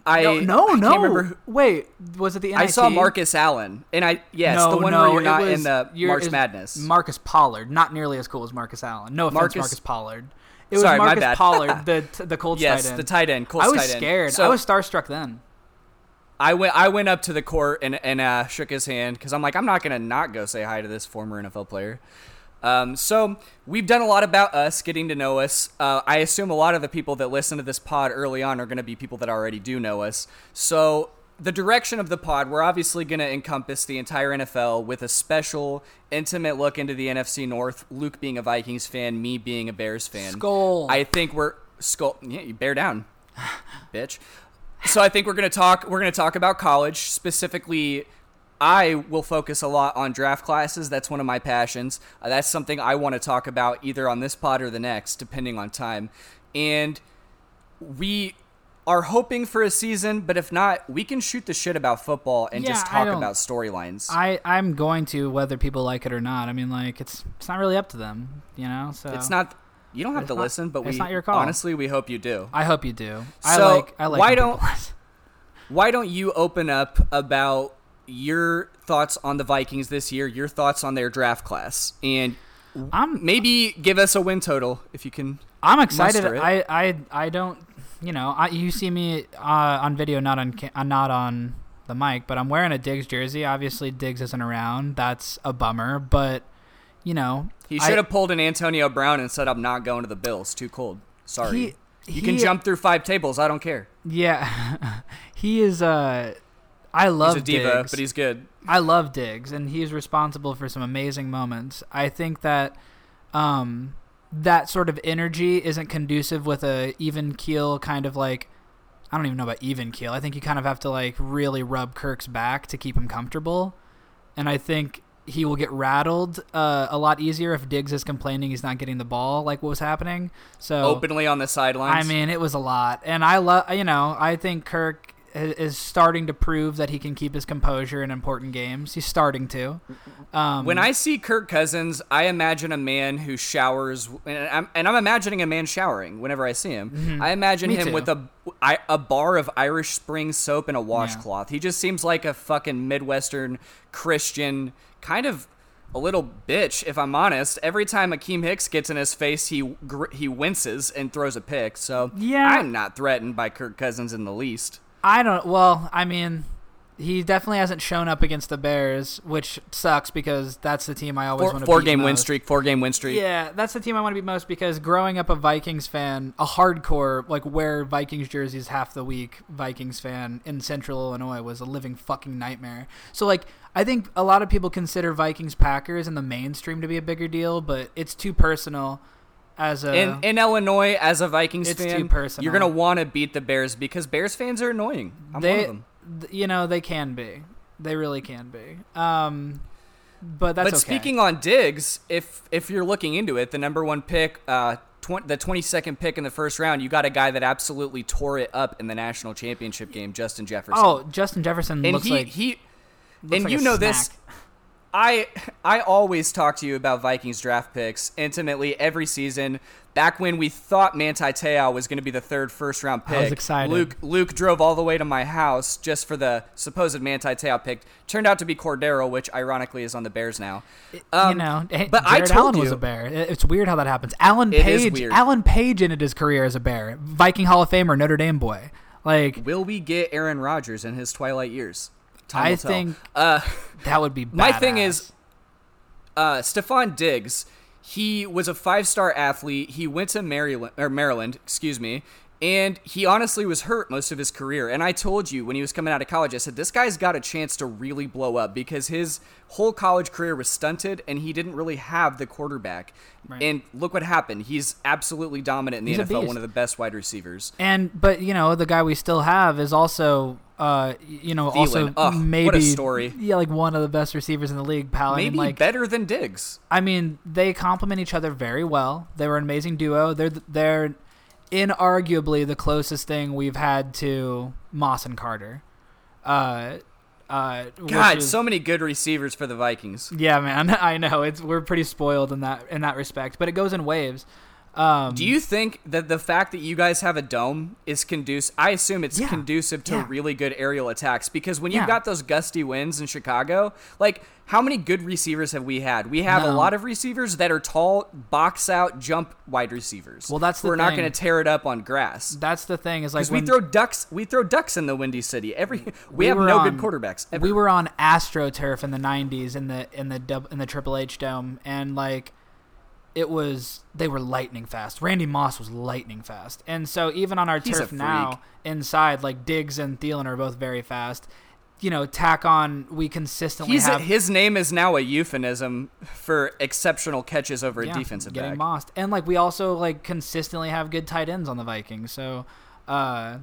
I
no no,
I
no. Who, Wait, was it the NIT?
I saw Marcus Allen, and I yes, no, the one no, where you're not was, in the March Madness.
Marcus Pollard, not nearly as cool as Marcus Allen. No offense, Marcus, Marcus Pollard. It was
Sorry,
Marcus Pollard, the the Colts
yes,
tight end.
the tight end. Colts
I was scared. So, I was starstruck then.
I went I went up to the court and and uh, shook his hand because I'm like I'm not gonna not go say hi to this former NFL player. Um, so we've done a lot about us, getting to know us. Uh, I assume a lot of the people that listen to this pod early on are going to be people that already do know us. So the direction of the pod, we're obviously going to encompass the entire NFL with a special, intimate look into the NFC North. Luke being a Vikings fan, me being a Bears fan.
Skull.
I think we're skull. Yeah, you bear down, bitch. So I think we're going to talk. We're going to talk about college specifically I will focus a lot on draft classes. That's one of my passions. Uh, that's something I want to talk about either on this pod or the next, depending on time. And we are hoping for a season, but if not, we can shoot the shit about football and
yeah,
just talk about storylines.
I I'm going to whether people like it or not. I mean, like it's it's not really up to them, you know. So
it's not. You don't have to
not,
listen, but
it's
we
not your call.
honestly we hope you do.
I hope you do.
So
I like. I like.
Why don't Why don't you open up about your thoughts on the Vikings this year, your thoughts on their draft class, and
I'm
maybe give us a win total if you can.
I'm excited. I, I I don't you know I, you see me uh, on video, not on uh, not on the mic, but I'm wearing a Diggs jersey. Obviously, Diggs isn't around. That's a bummer, but you know
he should have pulled an Antonio Brown and said, "I'm not going to the Bills. Too cold. Sorry."
He,
he, can jump through five tables. I don't care.
Yeah, he is. Uh, I love
he's a diva,
Diggs.
but he's good.
I love Diggs, and he's responsible for some amazing moments. I think that um, that sort of energy isn't conducive with a even keel kind of like. I don't even know about even keel. I think you kind of have to like really rub Kirk's back to keep him comfortable, and I think he will get rattled uh, a lot easier if Diggs is complaining he's not getting the ball like what was happening. So
openly on the sidelines.
I mean, it was a lot, and I love you know I think Kirk is starting to prove that he can keep his composure in important games. He's starting to. Um,
when I see Kirk Cousins, I imagine a man who showers, and I'm, and I'm imagining a man showering whenever I see him.
Mm-hmm.
I imagine
Me
him
too.
with a a bar of Irish Spring soap and a washcloth. Yeah. He just seems like a fucking Midwestern Christian kind of a little bitch, if I'm honest. Every time Akiem Hicks gets in his face, he he winces and throws a pick. So
yeah,
I'm not threatened by Kirk Cousins in the least.
I don't. Well, I mean, he definitely hasn't shown up against the Bears, which sucks because that's the team I always
four,
want to
four game
most.
win streak. Four game win streak.
Yeah, that's the team I want to beat most because growing up a Vikings fan, a hardcore like wear Vikings jerseys half the week Vikings fan in Central Illinois was a living fucking nightmare. So like. I think a lot of people consider Vikings Packers in the mainstream to be a bigger deal, but it's too personal as a
in, in Illinois as a Vikings
it's
fan,
too personal.
you're gonna want to beat the Bears because Bears fans are annoying. I'm
they,
one of them.
th- you know, they can be. They really can be. Um, but that's
But
okay.
speaking on Diggs, if if you're looking into it, the number one pick, uh, tw- the 22nd pick in the first round, you got a guy that absolutely tore it up in the national championship game, Justin Jefferson.
Oh, Justin Jefferson
and
looks
he
like
he, and
like
you know
snack.
this. I I always talk to you about Vikings draft picks intimately every season. Back when we thought Manti Te'o was going to be the third first round pick,
I was excited.
Luke Luke drove all the way to my house just for the supposed Manti Te'o pick. Turned out to be Cordarrelle, which ironically is on the Bears now.
you
Um,
know,
but I
Jared
told
Allen
you
was a bear. It's weird how that happens. Alan Page. Alan Page ended his career as a bear. Viking Hall of Famer, Notre Dame boy. Like
Will we get Aaron Rodgers in his twilight years? Time
I think
Uh,
that would be badass.
My thing is- uh, Stefon Diggs, he was a five star athlete. He went to Maryland, or Maryland, excuse me, And he honestly was hurt most of his career. And I told you when he was coming out of college, I said, this guy's got a chance to really blow up because his whole college career was stunted and he didn't really have the quarterback.
Right.
And look what happened. He's absolutely dominant in the
He's
NFL, one of the best wide receivers.
And but you know the guy we still have is also uh you know also
Thielen. Ugh, what a
maybe
story.
yeah like one of the best receivers in the league. Pal, I mean,
Maybe
like
better than Diggs.
I mean they complement each other very well. They were an amazing duo. They're they're inarguably the closest thing we've had to Moss and Carter. Uh, uh,
God,
is-
so many good receivers for the Vikings.
yeah, man. I know it's we're pretty spoiled in that in that respect, but it goes in waves. Um,
Do you think that the fact that you guys have a dome is conducive? I assume it's
Yeah,
conducive to
yeah.
really good aerial attacks because when you've
Yeah.
got those gusty winds in Chicago, like how many good receivers have we had? We have a lot of receivers that are tall, box out, jump wide receivers.
Well, that's the
we're not going to tear it up on grass.
that's the thing is like
we throw ducks, we throw ducks in the windy city. Every we,
we
have no
on-
good quarterbacks. Ever.
We were on AstroTurf in the '90s in the in the in the Triple H Dome, and like it was they were lightning fast. Randy Moss was lightning fast, and so even on our
He's
turf now inside, like Diggs and Thielen are both very fast. You know, tack on we consistently
He's a,
have
his name is now a euphemism for exceptional catches over
yeah,
a defensive
getting
back.
mossed, and like we also like consistently have good tight ends on the Vikings. So. uh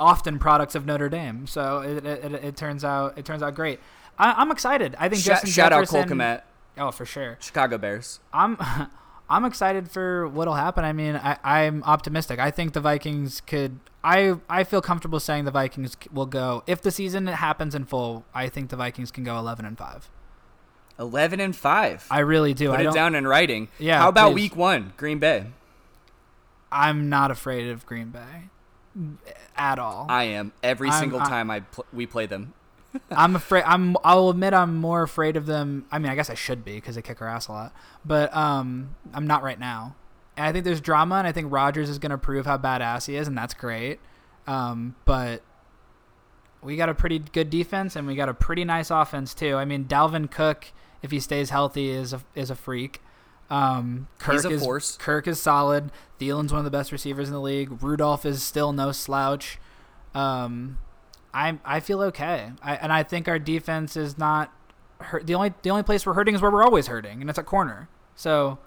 Often products of Notre Dame, so it, it, it, it turns out it turns out great. I, I'm excited. I think
Shout,
Justin
shout out
Jefferson,
Cole Kmet,
Oh, for sure.
Chicago Bears.
I'm I'm excited for what'll happen. I mean, I, I'm optimistic. I think the Vikings could. I I feel comfortable saying the Vikings will go if the season happens in full. I think the Vikings can go 11 and five.
Eleven and five.
I really do.
Put
I
it down in writing.
Yeah,
How about
please.
week one, Green Bay?
I'm not afraid of Green Bay at all.
I am every
I'm-
single
I-
time I pl- we play them.
I'm afraid. I'm. I'll admit I'm more afraid of them. I mean, I guess I should be because they kick our ass a lot. But um, I'm not right now. And I think there's drama, and I think Rodgers is going to prove how badass he is, and that's great. Um, but we got a pretty good defense, and we got a pretty nice offense too. I mean, Dalvin Cook, if he stays healthy, is a is a freak. Um, Kirk is
force.
Kirk is solid. Thielen's one of the best receivers in the league. Rudolph is still no slouch. Um, I I feel okay, I, and I think our defense is not hurt. The only the only place we're hurting is where we're always hurting, and it's at corner. So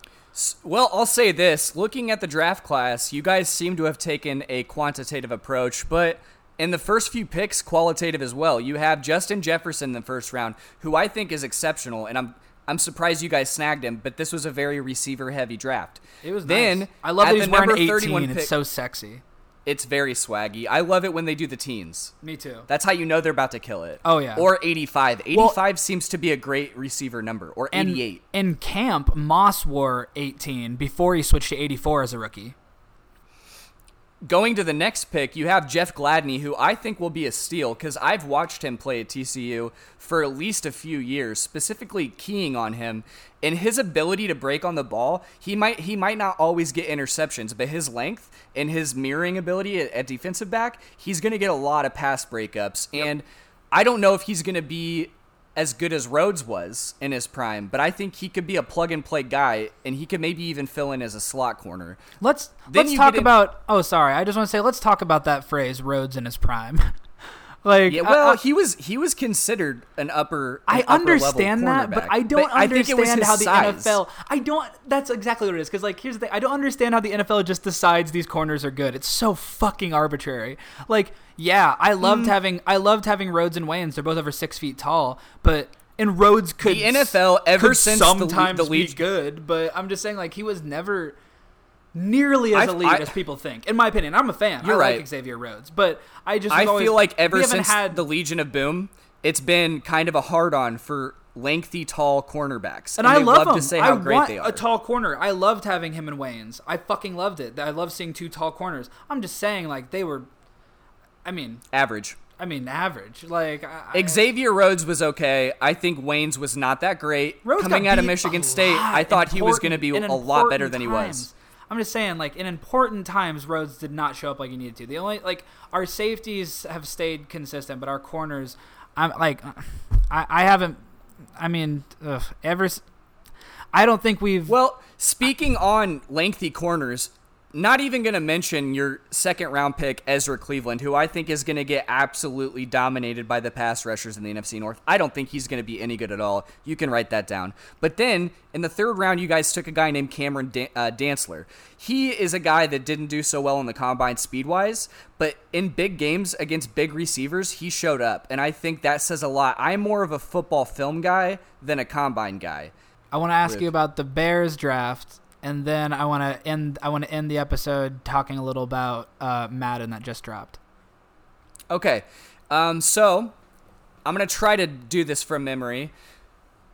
Well, I'll say this: looking at the draft class, you guys seem to have taken a quantitative approach, but in the first few picks, qualitative as well. You have Justin Jefferson in the first round, who I think is exceptional, and I'm. I'm surprised you guys snagged him, but this was a very receiver-heavy draft.
it was
then.
nice. I love that he's
the
wearing
number
18.
31
It's so sexy.
It's very swaggy. I love it when they do the teens.
Me too.
That's how you know they're about to kill it.
Oh, yeah.
Or 85.
Well-
85 seems to be a great receiver number. Or
And
88.
in camp, Moss wore 18 before he switched to 84 as a rookie.
Going to the next pick, you have Jeff Gladney, who I think will be a steal because I've watched him play at TCU for at least a few years, specifically keying on him and his ability to break on the ball. He might he might not always get interceptions, but his length and his mirroring ability at, at defensive back, he's going to get a lot of pass breakups. And I don't know if he's going to be as good as Rhodes was in his prime, but I think he could be a plug and play guy, and he could maybe even fill in as a slot corner.
Let's
Then
let's talk
get in-
about. Oh, sorry. I just want to say let's talk about that phrase "Rhodes in his prime." like,
Yeah, well,
I,
he was he was considered an upper.
I
an upper level
understand that, but. I don't
I was
understand
his
how the
size.
NFL. I don't. That's exactly what it is. Because like, here's the thing. I don't understand how the NFL just decides these corners are good. It's so fucking arbitrary. Like, yeah, I
Mm.
loved having I loved having Rhodes and Waynes. They're both over six feet tall, but. And Rhodes could
The NFL ever since the
sometimes
the
be
league-
good, but I'm just saying like he was never nearly as
I-
elite
I-
as people think. In my opinion, I'm a fan.
You're
I like
right.
Xavier Rhodes, but I just
I
always-
feel like ever since
had
the Legion of Boom, it's been kind of a hard on for lengthy, tall cornerbacks,
And, I
they
love,
love to say how
I
great they are.
a tall corner. I loved having him and Waynes. I fucking loved it. I love seeing two tall corners. I'm just saying, like they were. I mean,
Average.
I mean, average. Like I, I-
Xavier Rhodes was okay. I think Waynes was not that great.
Rhodes
Coming out of Michigan State, I thought he was going to be a lot better
important
than he was.
I'm just saying, like in important times, Rhodes did not show up like he needed to. The only like our safeties have stayed consistent, but our corners, I'm like, I, I haven't. I mean, ugh, ever. I don't think we've.
Well, speaking on lengthy corners, not even going to mention your second round pick, Ezra Cleveland, who I think is going to get absolutely dominated by the pass rushers in the NFC North. I don't think he's going to be any good at all. You can write that down. But then in the third round, you guys took a guy named Cameron Dan- uh, Dantzler. He is a guy that didn't do so well in the combine speed wise, but in big games against big receivers, he showed up. And I think that says a lot. I'm more of a football film guy than a combine guy.
I want to ask you about the Bears draft and then I want to end. I want to end the episode talking a little about uh, Madden that just dropped.
Okay, um, so I'm gonna try to do this from memory.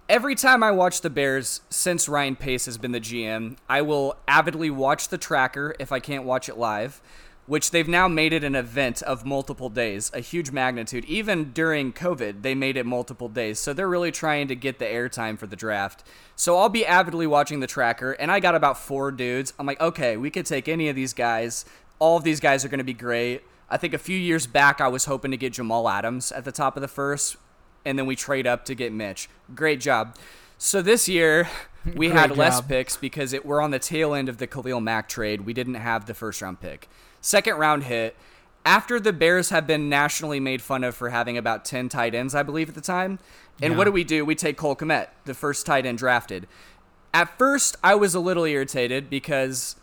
Every time I watch the Bears since Ryan Pace has been the GM, I will avidly watch the tracker if I can't watch it live which they've now made it an event of multiple days, a huge magnitude. Even during COVID, they made it multiple days. So they're really trying to get the airtime for the draft. So I'll be avidly watching the tracker, and I got about four dudes. I'm like, okay, we could take any of these guys. All of these guys are going to be great. I think a few years back, I was hoping to get Jamal Adams at the top of the first, and then we trade up to get Mitch. Great job. So this year, we had job. less picks because it, we're on the tail end of the Khalil Mack trade. We didn't have the first round pick second round hit after the Bears have been nationally made fun of for having about 10 tight ends, I believe, at the time. And yeah. what do we do? We take Cole Kmet, the first tight end drafted. At first, I was a little irritated because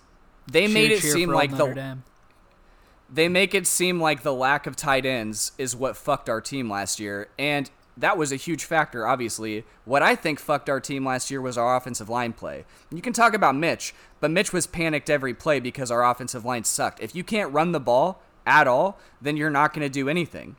they cheer, made it seem like the Dame. they make it seem like the lack of tight ends is what fucked our team last year, and that was a huge factor, obviously. What I think fucked our team last year was our offensive line play. You can talk about Mitch, but Mitch was panicked every play because our offensive line sucked. If you can't run the ball at all, then you're not going to do anything.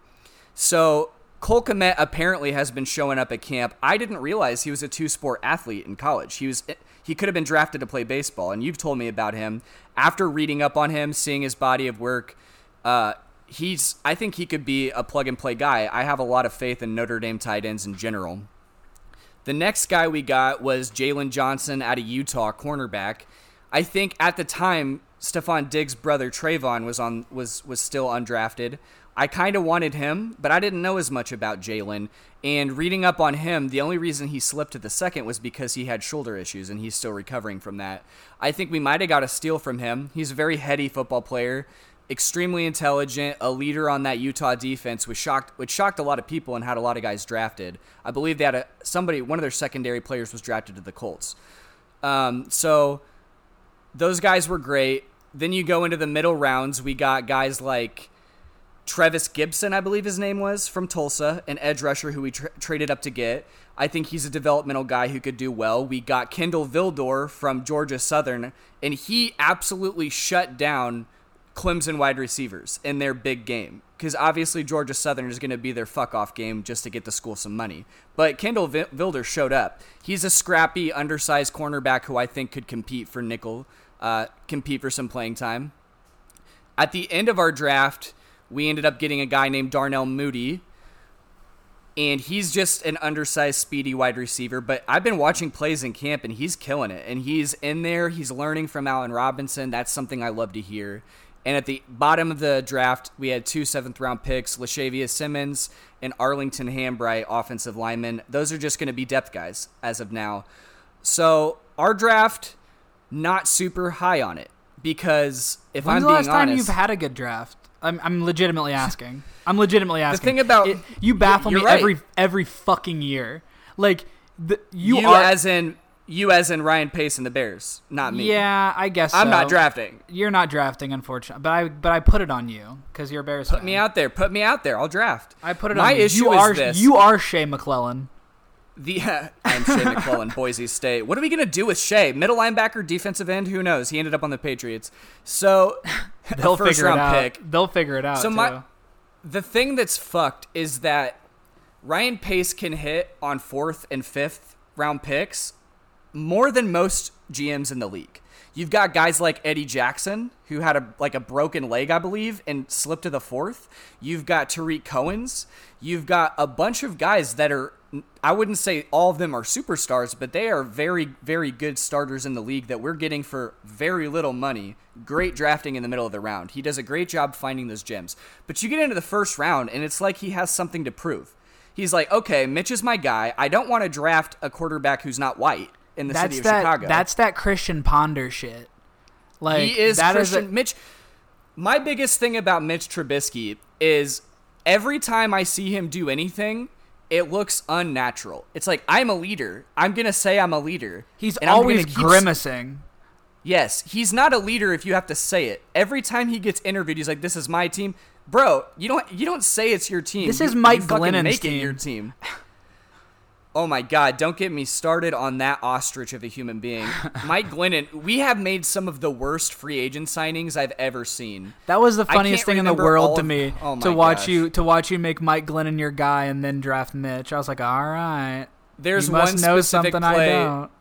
So Cole Kmet apparently has been showing up at camp. I didn't realize he was a two-sport athlete in college. He was he could have been drafted to play baseball, and you've told me about him. After reading up on him, seeing his body of work, uh, he's I think he could be a plug and play guy. I have a lot of faith in Notre Dame tight ends in general. The next guy we got was Jaylon Johnson out of Utah, cornerback. I think at the time Stefon Diggs' brother Trevon was on was was still undrafted. I kind of wanted him, but I didn't know as much about Jaylon. And reading up on him, the only reason he slipped to the second was because he had shoulder issues and he's still recovering from that. I think we might have got a steal from him. He's a very heady football player extremely intelligent, a leader on that Utah defense, which shocked which shocked a lot of people and had a lot of guys drafted. I believe they had somebody one of their secondary players was drafted to the Colts. Um, so those guys were great. Then you go into the middle rounds. We got guys like Trevis Gibson, I believe his name was, from Tulsa, an edge rusher who we tra- traded up to get. I think he's a developmental guy who could do well. We got Kindle Vildor from Georgia Southern, and he absolutely shut down Clemson wide receivers in their big game. Because obviously Georgia Southern is going to be their fuck off game just to get the school some money. But Kindle Vildor showed up. He's a scrappy, undersized cornerback who I think could compete for nickel, uh, compete for some playing time. At the end of our draft, we ended up getting a guy named Darnell Mooney. and he's just an undersized, speedy wide receiver. But I've been watching plays in camp, and he's killing it. And he's in there. He's learning from Allen Robinson. That's something I love to hear. And at the bottom of the draft, we had two seventh round picks, Lachavious Simmons and Arlington Hambright, offensive linemen. Those are just going to be depth guys as of now. So our draft, not super high on it because if
When's
I'm
the last time
honest,
you've had a good draft? I'm, I'm legitimately asking. I'm legitimately asking.
the thing about
it, you baffle me
right.
every every fucking year. Like the, you,
you
are
as in you as in Ryan Pace and the Bears, not me.
Yeah, I guess
I'm
so.
not drafting.
You're not drafting, unfortunately. But I but I put it on you because you're a Bears.
Put
fan.
me out there. Put me out there. I'll draft.
I put it
My
on
issue
you
is
are,
this.
You are Shea McClellin.
The uh, I'm Shea McClellin, Boise State. What are we gonna do with Shea? Middle linebacker, defensive end? Who knows? He ended up on the Patriots. So
They'll figure it out.
pick.
They'll figure it out.
So
too.
my the thing that's fucked is that Ryan Pace can hit on fourth and fifth round picks more than most GMs in the league. You've got guys like Eddie Jackson, who had a like a broken leg, I believe, and slipped to the fourth. You've got Tarik Cohen's. You've got a bunch of guys that are I wouldn't say all of them are superstars, but they are very, very good starters in the league that we're getting for very little money. Great drafting in the middle of the round. He does a great job finding those gems. But you get into the first round, and it's like he has something to prove. He's like, okay, Mitch is my guy. I don't want to draft a quarterback who's not white in the
that's
city of
that,
Chicago.
That's that Christian Ponder shit. Like
he is
that is
Christian
a-
Mitch. My biggest thing about Mitch Trubisky is every time I see him do anything, it looks unnatural. It's like I'm a leader. I'm gonna say I'm a leader.
he's always grimacing.
Yes, he's not a leader if you have to say it. Every time he gets interviewed, he's like, "This is my team." Bro, you don't you don't say it's your team.
This
You-
is Mike
you
Glennon's
make it
team.
your team. Oh my god, don't get me started on that ostrich of a human being. Mike Glennon, we have made some of the worst free agent signings I've ever seen.
That was the funniest thing in the world to
of-
me
oh
to watch
gosh.
you to watch you make Mike Glennon your guy and then draft Mitch. I was like, all right,
There's
you must
one
know
specific
something
play
I don't.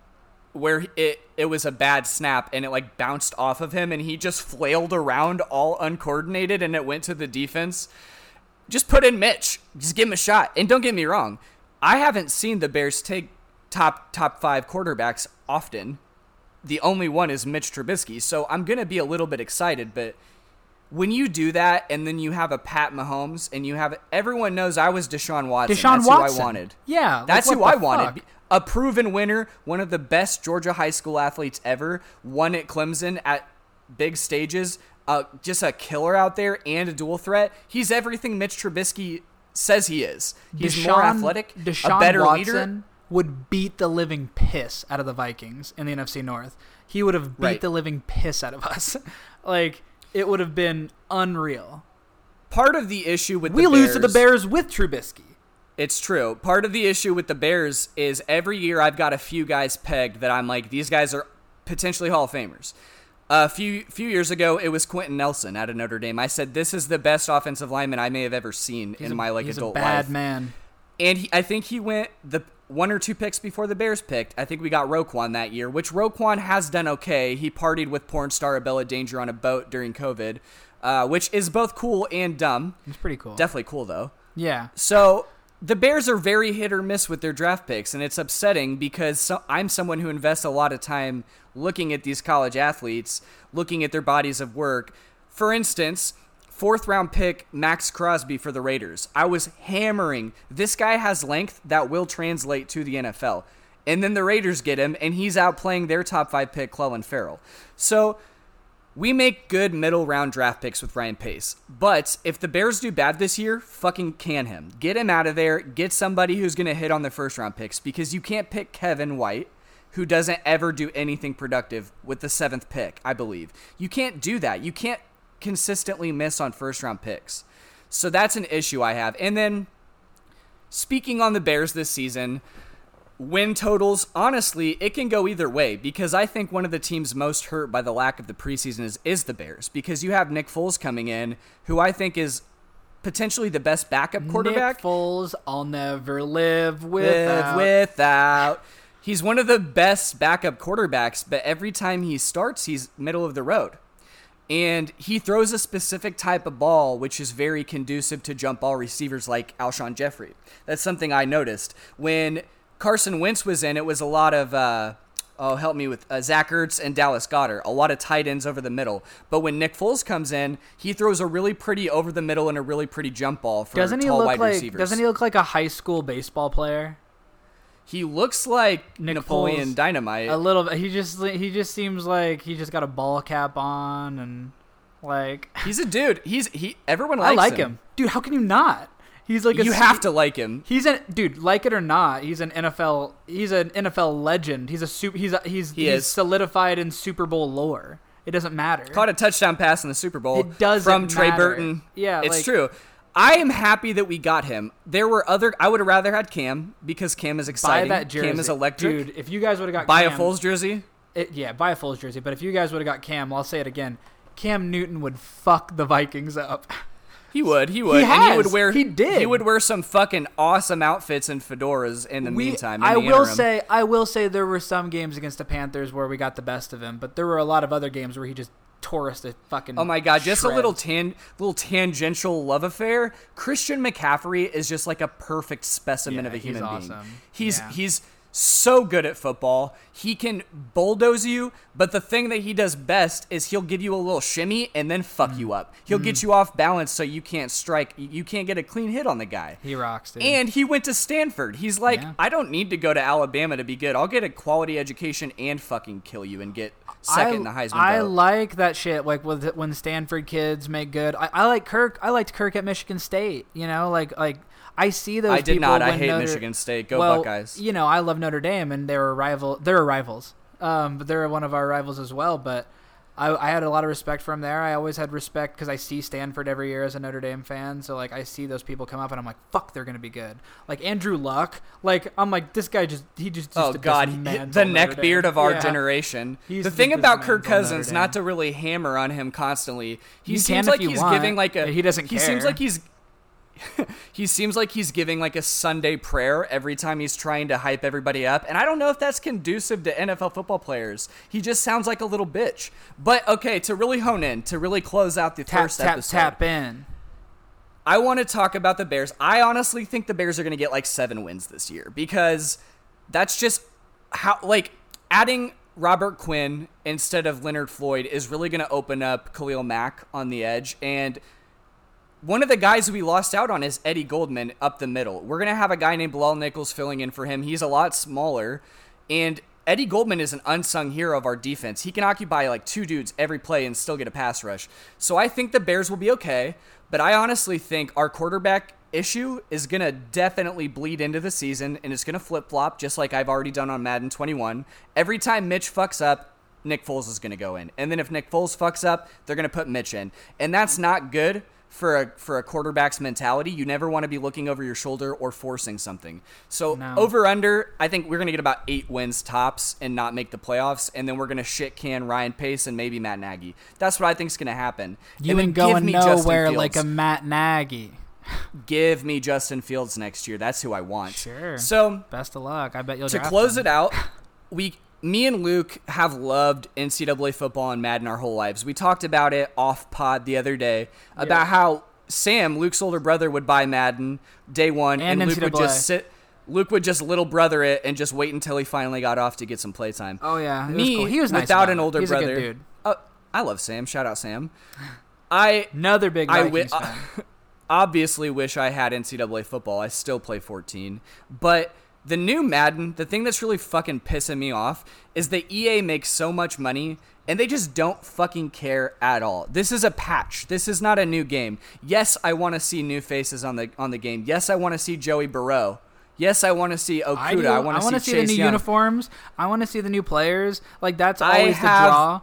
where it it was a bad snap and it like bounced off of him and he just flailed around all uncoordinated and it went to the defense. Just put in Mitch. Just give him a shot. And don't get me wrong, I haven't seen the Bears take top top 5 quarterbacks often. The only one is Mitch Trubisky. So I'm going to be a little bit excited, but when you do that and then you have a Pat Mahomes and you have everyone knows I was Deshaun Watson.
Deshaun
That's
Watson.
who I wanted.
Yeah,
That's
what
who I
the
wanted. A proven winner, one of the best Georgia high school athletes ever, won at Clemson at big stages. Uh, just a killer out there and a dual threat. He's everything Mitch Trubisky says he is. He's more athletic,
Deshaun
a better
Watson
leader.
would beat the living piss out of the Vikings in the NFC North. He would have beat
Right.
the living piss out of us. like it would have been unreal.
Part of the issue with
We
the
lose to the
Bears-
Bears with Trubisky.
It's true. Part of the issue with the Bears is every year I've got a few guys pegged that I'm like, these guys are potentially Hall of Famers. A few few years ago, it was Quenton Nelson out of Notre Dame. I said this is the best offensive lineman I may have ever seen
He's
in
a-
my like
he's
adult
a bad
life.
man.
And he, I think he went the one or two picks before the Bears picked. I think we got Roquan that year, which Roquan has done okay. He partied with porn star Abella Danger on a boat during COVID, uh, which is both cool and dumb.
It's pretty cool.
Definitely cool though.
yeah.
So the Bears are very hit or miss with their draft picks, and it's upsetting because so, I'm someone who invests a lot of time looking at these college athletes, looking at their bodies of work. For instance, fourth round pick Maxx Crosby for the Raiders. I was hammering this guy has length that will translate to the NFL. And then the Raiders get him, and he's out playing their top five pick, Clelin Ferrell. So we make good middle round draft picks with Ryan Pace. But if the Bears do bad this year, fucking can him. Get him out of there. Get somebody who's going to hit on the first round picks because you can't pick Kevin White, who doesn't ever do anything productive with the seventh pick, I believe. You can't do that. You can't consistently miss on first round picks. So that's an issue I have. And then speaking on the Bears this season, win totals, honestly, it can go either way because I think one of the teams most hurt by the lack of the preseason is, is the Bears because you have Nick Foles coming in, who I think is potentially the best backup quarterback.
Nick Foles, I'll never live
With,
without.
without. He's one of the best backup quarterbacks, but every time he starts, he's middle of the road. And he throws a specific type of ball, which is very conducive to jump ball receivers like Alshon Jeffery. That's something I noticed. When Carson Wentz was in, it was a lot of, uh, oh, help me with uh, Zach Ertz and Dallas Goedert, a lot of tight ends over the middle. But when Nick Foles comes in, he throws a really pretty over the middle and a really pretty jump ball for
Doesn't he
tall
look
wide
like?
receivers.
Doesn't he look like a high school baseball player?
He looks like
Nick
Napoleon
Foles.
Dynamite.
A little bit. He just he just seems like he just got a ball cap on and like
He's a dude. He's he. Everyone
I
likes
like him. dude. How can you not? He's like a,
You have to like him.
He's an dude, like it or not. He's an NFL. He's an NFL legend. He's a super. He's a, he's
He
he's
is.
solidified in Super Bowl lore. It doesn't matter.
Caught a touchdown pass in the Super Bowl.
It doesn't
from Trey
matter.
Burton.
Yeah,
it's
like-
true. I am happy that we got him. There were other. I would have rather had Cam because Cam is
buy
exciting.
that jersey.
Cam is electric.
dude. If you guys would have got
Buy
Cam,
a Foles jersey.
It, yeah, buy a Foles jersey. But if you guys would have got Cam, I'll say it again. Cam Newton would fuck the Vikings up.
He would. He would.
He
and he would wear.
He did.
He would wear some fucking awesome outfits and fedoras in the
We-
meantime. in
I
the
will
interim.
say, I will say, there were some games against the Panthers where we got the best of him, but there were a lot of other games where he just tore us to fucking.
Oh my god, just a little tan, little tangential love affair. Christian McCaffrey is just like a perfect specimen
Yeah,
of a human being.
awesome.
He's
Yeah.
he's so good at football. He can bulldoze you, but the thing that he does best is he'll give you a little shimmy and then fuck mm. you up. He'll mm. get you off balance so you can't strike, you can't get a clean hit on the guy.
He rocks, dude.
And he went to Stanford. He's like, yeah. I don't need to go to Alabama to be good. I'll get a quality education and fucking kill you and get second I, in the Heisman.
I vote. like that shit. Like with when Stanford kids make good. I, I like Kirk. I liked Kirk at Michigan State. You know, like like I see those. I
did not. I hate Notre, Michigan State. Go
well,
Buckeyes.
You know, I love Notre Dame, and they're a rival. They're a rivals. Um, but they're one of our rivals as well. But I, I had a lot of respect for him there. I always had respect because I see Stanford every year as a Notre Dame fan. So like I see those people come up, and I'm like, fuck, they're gonna be good. Like Andrew Luck. Like I'm like this guy just he just, just
oh god, the neck neckbeard of our yeah. generation. He's the thing about Kirk Cousins, not to really hammer on him constantly, he you seems like he's want. giving like a
he doesn't.
He
care.
seems like he's he seems like he's giving like a Sunday prayer every time he's trying to hype everybody up. And I don't know if that's conducive to NFL football players. He just sounds like a little bitch. But okay, to really hone in, to really close out the
tap,
first
tap,
episode.
Tap in.
I want to talk about the Bears. I honestly think the Bears are going to get like seven wins this year because that's just how, like, adding Robert Quinn instead of Leonard Floyd is really going to open up Khalil Mack on the edge. And one of the guys we lost out on is Eddie Goldman up the middle. We're going to have a guy named Bilal Nichols filling in for him. He's a lot smaller. And Eddie Goldman is an unsung hero of our defense. He can occupy like two dudes every play and still get a pass rush. So I think the Bears will be okay. But I honestly think our quarterback issue is going to definitely bleed into the season and it's going to flip flop just like I've already done on Madden 21. Every time Mitch fucks up, Nick Foles is going to go in. And then if Nick Foles fucks up, they're going to put Mitch in. And that's not good for a for a quarterback's mentality. You never want to be looking over your shoulder or forcing something. So no. over under, I think we're gonna get about eight wins tops and not make the playoffs, and then we're gonna shit can Ryan Pace and maybe Matt Nagy. That's what I think is gonna happen.
You ain't going nowhere like a Matt Nagy.
give me Justin Fields next year. That's who I want.
Sure.
So
best of luck. I bet you'll
to close it out. We me and Luke have loved NCAA football and Madden our whole lives. We talked about it off pod the other day about yeah. how Sam, Luke's older brother, would buy Madden day one,
and,
and Luke would just sit. Luke would just little brother it and just wait until he finally got off to get some playtime.
Oh yeah,
me
was cool. he was
nice without an older
He's
brother.
dude.
Uh, I love Sam. Shout out Sam. I
another big I wi-
obviously wish I had NCAA football. I still play 14, but the new Madden, the thing that's really fucking pissing me off is that EA makes so much money and they just don't fucking care at all. This is a patch. This is not a new game. Yes, I want to see new faces on the on the game. Yes, I want to see Joey Burrow. Yes, I want to see Okudah. I, I want to see,
see the new
Young.
uniforms. I want to see the new players. Like that's always have, the draw.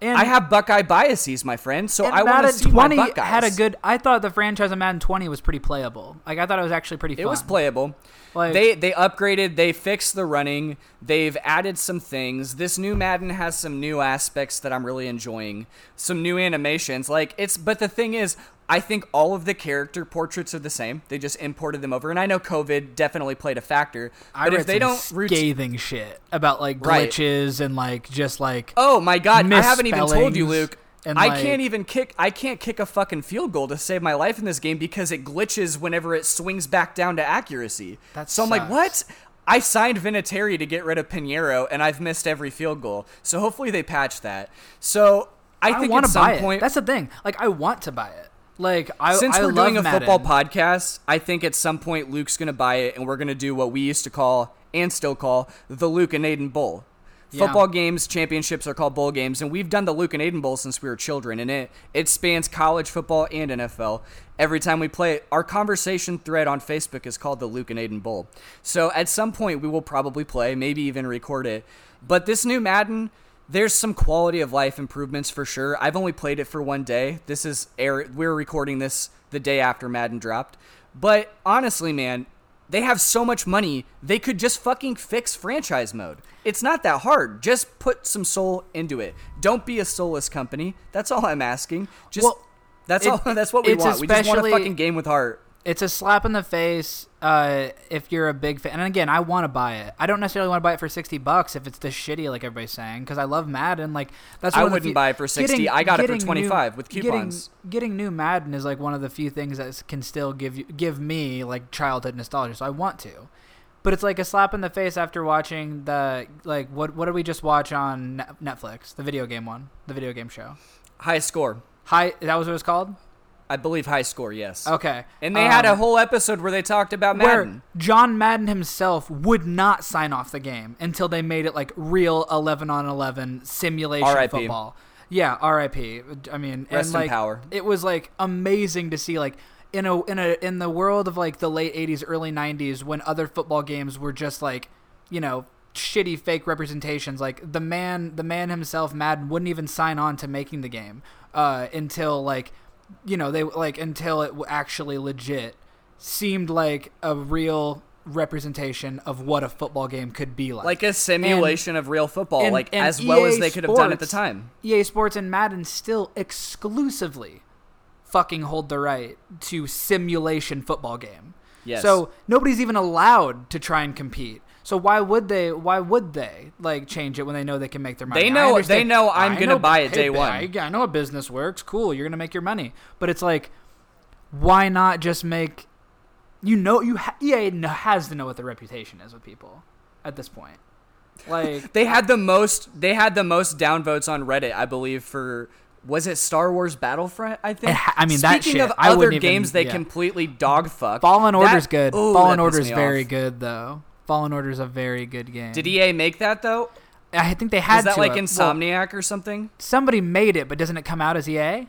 And I have Buckeye biases, my friend. So I want to see 20 my Buckeyes.
had a good. I thought the franchise of Madden 20 was pretty playable. Like I thought it was actually pretty. Fun.
It was playable. Like, they they upgraded, they fixed the running, they've added some things. This new Madden has some new aspects that I'm really enjoying. Some new animations. Like it's but the thing is, I think all of the character portraits are the same. They just imported them over, and I know COVID definitely played a factor. But
I
if they don't
scathing shit about like glitches right. and like just like
oh my god, I haven't even told you, Luke. And I like, can't even kick. I can't kick a fucking field goal to save my life in this game because it glitches whenever it swings back down to accuracy. So
sucks.
I'm like, what? I signed Vinatieri to get rid of Piñeiro, and I've missed every field goal. So hopefully they patch that. So I, I think to buy point,
it. That's the thing. Like I want to buy it. Like I
since
I
we're doing a
Madden.
football podcast, I think at some point Luke's gonna buy it, and we're gonna do what we used to call and still call the Luke and Aiden Bowl. Yeah. Football games, championships are called bowl games, and we've done the Luke and Aiden Bowl since we were children, and it it spans college football and NFL. Every time we play, our conversation thread on Facebook is called the Luke and Aiden Bowl. So at some point we will probably play, maybe even record it. But this new Madden, there's some quality of life improvements for sure. I've only played it for one day. This is air. We're recording this the day after Madden dropped. But honestly, man, they have so much money, they could just fucking fix franchise mode. It's not that hard. Just put some soul into it. Don't be a soulless company. That's all I'm asking. Just well, that's it, all. That's what we want. We just want a fucking game with heart
it's a slap in the face uh, if you're a big fan. And again, I want to buy it. I don't necessarily want to buy it for sixty bucks if it's this shitty like everybody's saying because I love Madden. Like that's I
wouldn't
few,
buy it for sixty. Getting, I got it for twenty five with coupons.
Getting, getting, new Madden is like one of the few things that can still give you give me like childhood nostalgia. So I want to. but it's like a slap in the face after watching the like what what did we just watch on Netflix? The video game one, the video game show.
High score.
High. That was what it was called.
I believe high score, yes.
Okay.
And they had
Um,
a whole episode where they talked about
where
Madden.
John Madden himself would not sign off the game until they made it like real 11 on 11 simulation
RIP.
football. Yeah, RIP. I mean,
Rest
and
in
like
power.
it was like amazing to see like in a in a in the world of like the late 80s early 90s when other football games were just like, you know, shitty fake representations like the man the man himself Madden wouldn't even sign on to making the game uh until like you know they like until it actually legit seemed like a real representation of what a football game could be like.
Like a simulation of real football,
and-
like
and
as well as they could have done at the time.
EA Sports and Madden still exclusively fucking hold the right to simulation football game.
Yes.
So nobody's even allowed to try and compete. So why would they? Why would they like change it when they know they can make their money?
They know- they know I'm gonna buy it
hey,
day one.
I, I know a business works. Cool, you're gonna make your money. But it's like, why not just make? You know, you ha- EA has to know what their reputation is with people at this point. Like,
They had the most. They had the most downvotes on Reddit, I believe, for was it Star Wars Battlefront? I think.
Ha- I mean, that
Speaking of
I
other
wouldn't even-
games, they
yeah.
completely dogfuck.
Fallen
That-
Order's good.
ooh,
Fallen
that
Order's very
off.
good though. Fallen Order is a very good game.
Did EA make that though?
I think they had
Is that
to
like
have- well,
Insomniac or something?
somebody made it, but doesn't it come out as EA?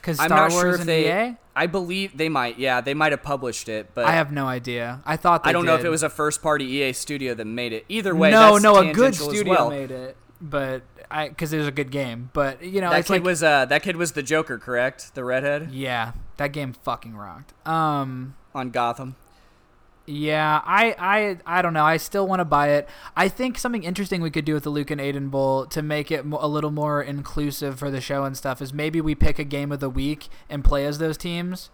Because
I'm
Star
not
Wars
sure if
and
they.
EA.
I believe they might. Yeah, they might have published it, but
I have no idea. I thought they
I don't know if it was a first party EA studio that made it. Either way,
no, no, a good studio
well.
made it, but I because it was a good game. But you know,
That kid
like
was uh that kid was the Joker, correct? The redhead
yeah, that game fucking rocked. Um,
on Gotham.
Yeah, I, I, I don't know. I still want to buy it. I think something interesting we could do with the Luke and Aiden Bowl to make it a little more inclusive for the show and stuff is maybe we pick a game of the week and play as those teams.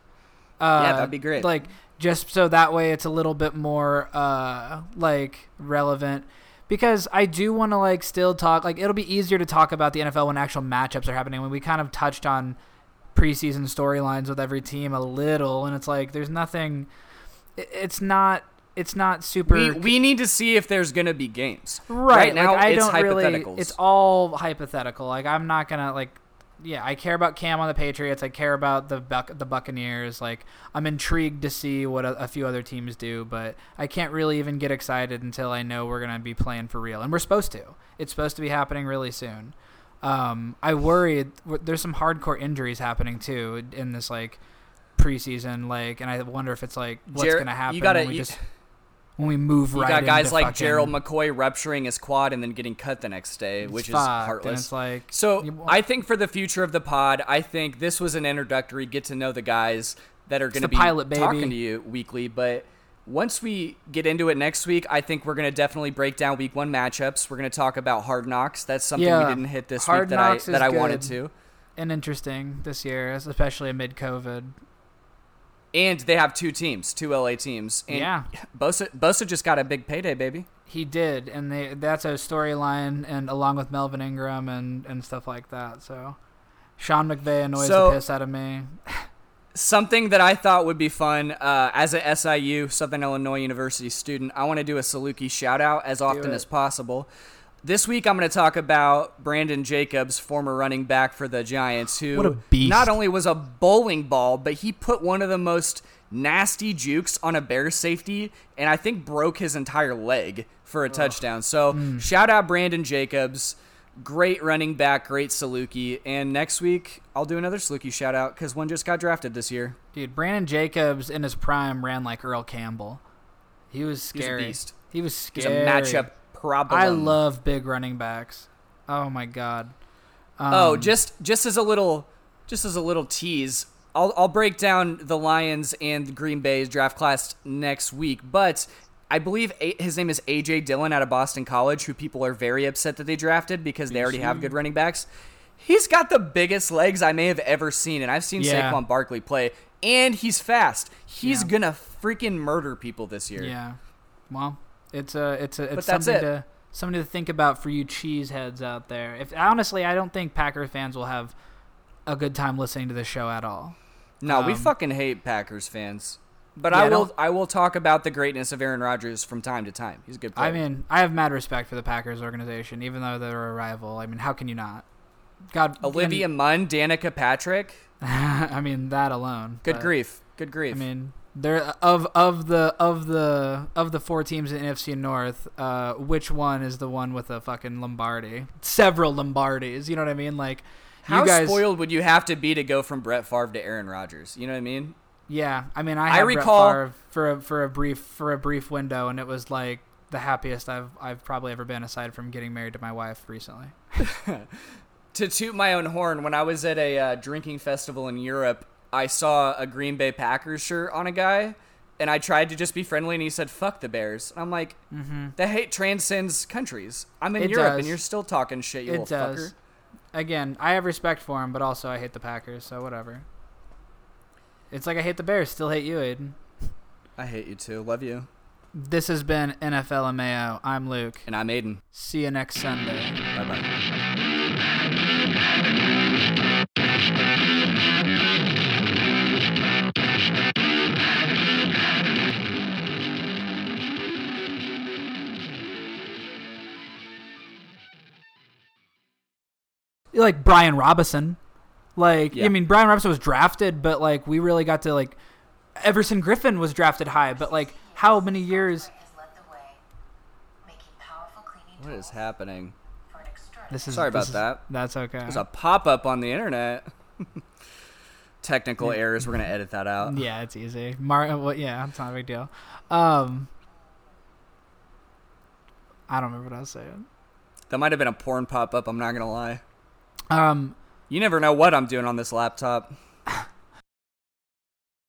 Uh,
Yeah, that'd be great.
Like just so that way it's a little bit more uh like relevant. Because I do want to like still talk like it'll be easier to talk about the NFL when actual matchups are happening. When we kind of touched on preseason storylines with every team a little, and it's like there's nothing it's not it's not super
We, we need to see if there's gonna be games.
right,
now,
like, I
it's
don't really it's all hypothetical. Like i'm not gonna like yeah i care about cam on the patriots. I care about the Buc- the buccaneers. Like i'm intrigued to see what a, a few other teams do but i can't really even get excited until i know we're gonna be playing for real. And we're supposed to. It's supposed to be happening really soon. Um, i worry there's some hardcore injuries happening too in this like preseason like and i wonder if it's like what's
Jer-
gonna happen
you gotta-
when we
you-
just when we move
You
right
got guys like
fucking-
Gerald McCoy rupturing his quad and then getting cut the next day, which is heartless.
like
So
you-
I think for the future of the pod, I think this was an introductory get to know the guys that are going to be
pilot, baby.
talking to you weekly. But once we get into it next week, I think we're going to definitely break down week one matchups. We're going to talk about Hard Knocks. That's something
Yeah.
we didn't hit this
Hard
week that I that I wanted to.
and interesting this year, especially amid COVID.
And they have two teams, two LA teams. And
Yeah.
Bosa, Bosa just got a big payday, baby.
He did, and they that's a storyline, and along with Melvin Ingram and and stuff like that. So, Sean McVay annoys
So-
the piss out of me.
Something that I thought would be fun uh, as a SIU, Southern Illinois University student, I want to do a Saluki shout out as often
it.
as possible. This week, I'm going to talk about Brandon Jacobs, former running back for the Giants, who
What a beast.
not only was a bowling ball, but he put one of the most nasty jukes on a bear safety, and I think broke his entire leg for a touchdown. So,
Hmm.
shout out Brandon Jacobs. Great running back, great Saluki. And next week, I'll do another Saluki shout out because one just got drafted this year.
Dude, Brandon Jacobs in his prime ran like Earl Campbell. He was
He's a
scary.
beast.
He was
He's
scary.
a matchup problem.
I love big running backs. Oh my god. Um,
Oh, just just as a little, just as a little tease, I'll I'll break down the Lions and Green Bay's draft class next week. But I believe a- his name is AJ Dillon out of Boston College, who people are very upset that they drafted because they already have good running backs. He's got the biggest legs I may have ever seen, and I've seen
Yeah.
Saquon Barkley play, and he's fast. He's
Yeah.
gonna freaking murder people this year.
Yeah. Well, it's a it's a it's something
it.
to something to think about for you cheeseheads out there. If honestly, I don't think Packer fans will have a good time listening to this show at all.
No, we
Um,
fucking hate Packers fans. But
Yeah,
I
I
will
don't-
I will talk about the greatness of Aaron Rodgers from time to time. He's a good player.
I mean, I have mad respect for the Packers organization, even though they're a rival. I mean, how can you not? God,
Olivia Munn, Danica Patrick.
I mean, that alone.
Good
but,
grief. Good grief.
I mean, there of of the of the of the four teams in NFC North, uh, which one is the one with a fucking Lombardi? Several Lombardis. You know what I mean? Like,
how
you guys.
spoiled would you have to be to go from Brett Favre to Aaron Rodgers? You know what I mean?
Yeah, I mean, I,
I recall-
Brett Favre for a, for a brief for a brief window, and it was like the happiest I've I've probably ever been, aside from getting married to my wife recently.
To toot my own horn, when I was at a uh, drinking festival in Europe, I saw a Green Bay Packers shirt on a guy, and I tried to just be friendly, and he said, "Fuck the Bears." And I'm like,
Mm-hmm.
"The hate transcends countries. I'm in
It
Europe,
does.
and you're still talking shit, you
It
little
does.
fucker."
Again, I have respect for him, but also I hate the Packers, so whatever. It's like I hate the Bears, still hate you, Aiden.
I hate you too. Love you.
This has been NFL and Mayo. I'm Luke.
And I'm Aiden.
See you next Sunday.
Bye bye.
Like Brian Robison. Like
Yeah.
I mean Brian Robison was drafted, but like we really got to like Everson Griffen was drafted high, but like how many years
has led the way, making powerful cleaning
What is happening?
for an extraordinary
this is
Sorry
this
about
is-
that.
That's okay.
There's a pop up on the internet. Technical errors. We're gonna edit that out.
Yeah, it's easy. Mar- well, yeah, it's not a big deal. Um, I don't remember what I was saying.
That might have been a porn pop up. I'm not gonna lie.
Um,
You never know what I'm doing on this laptop.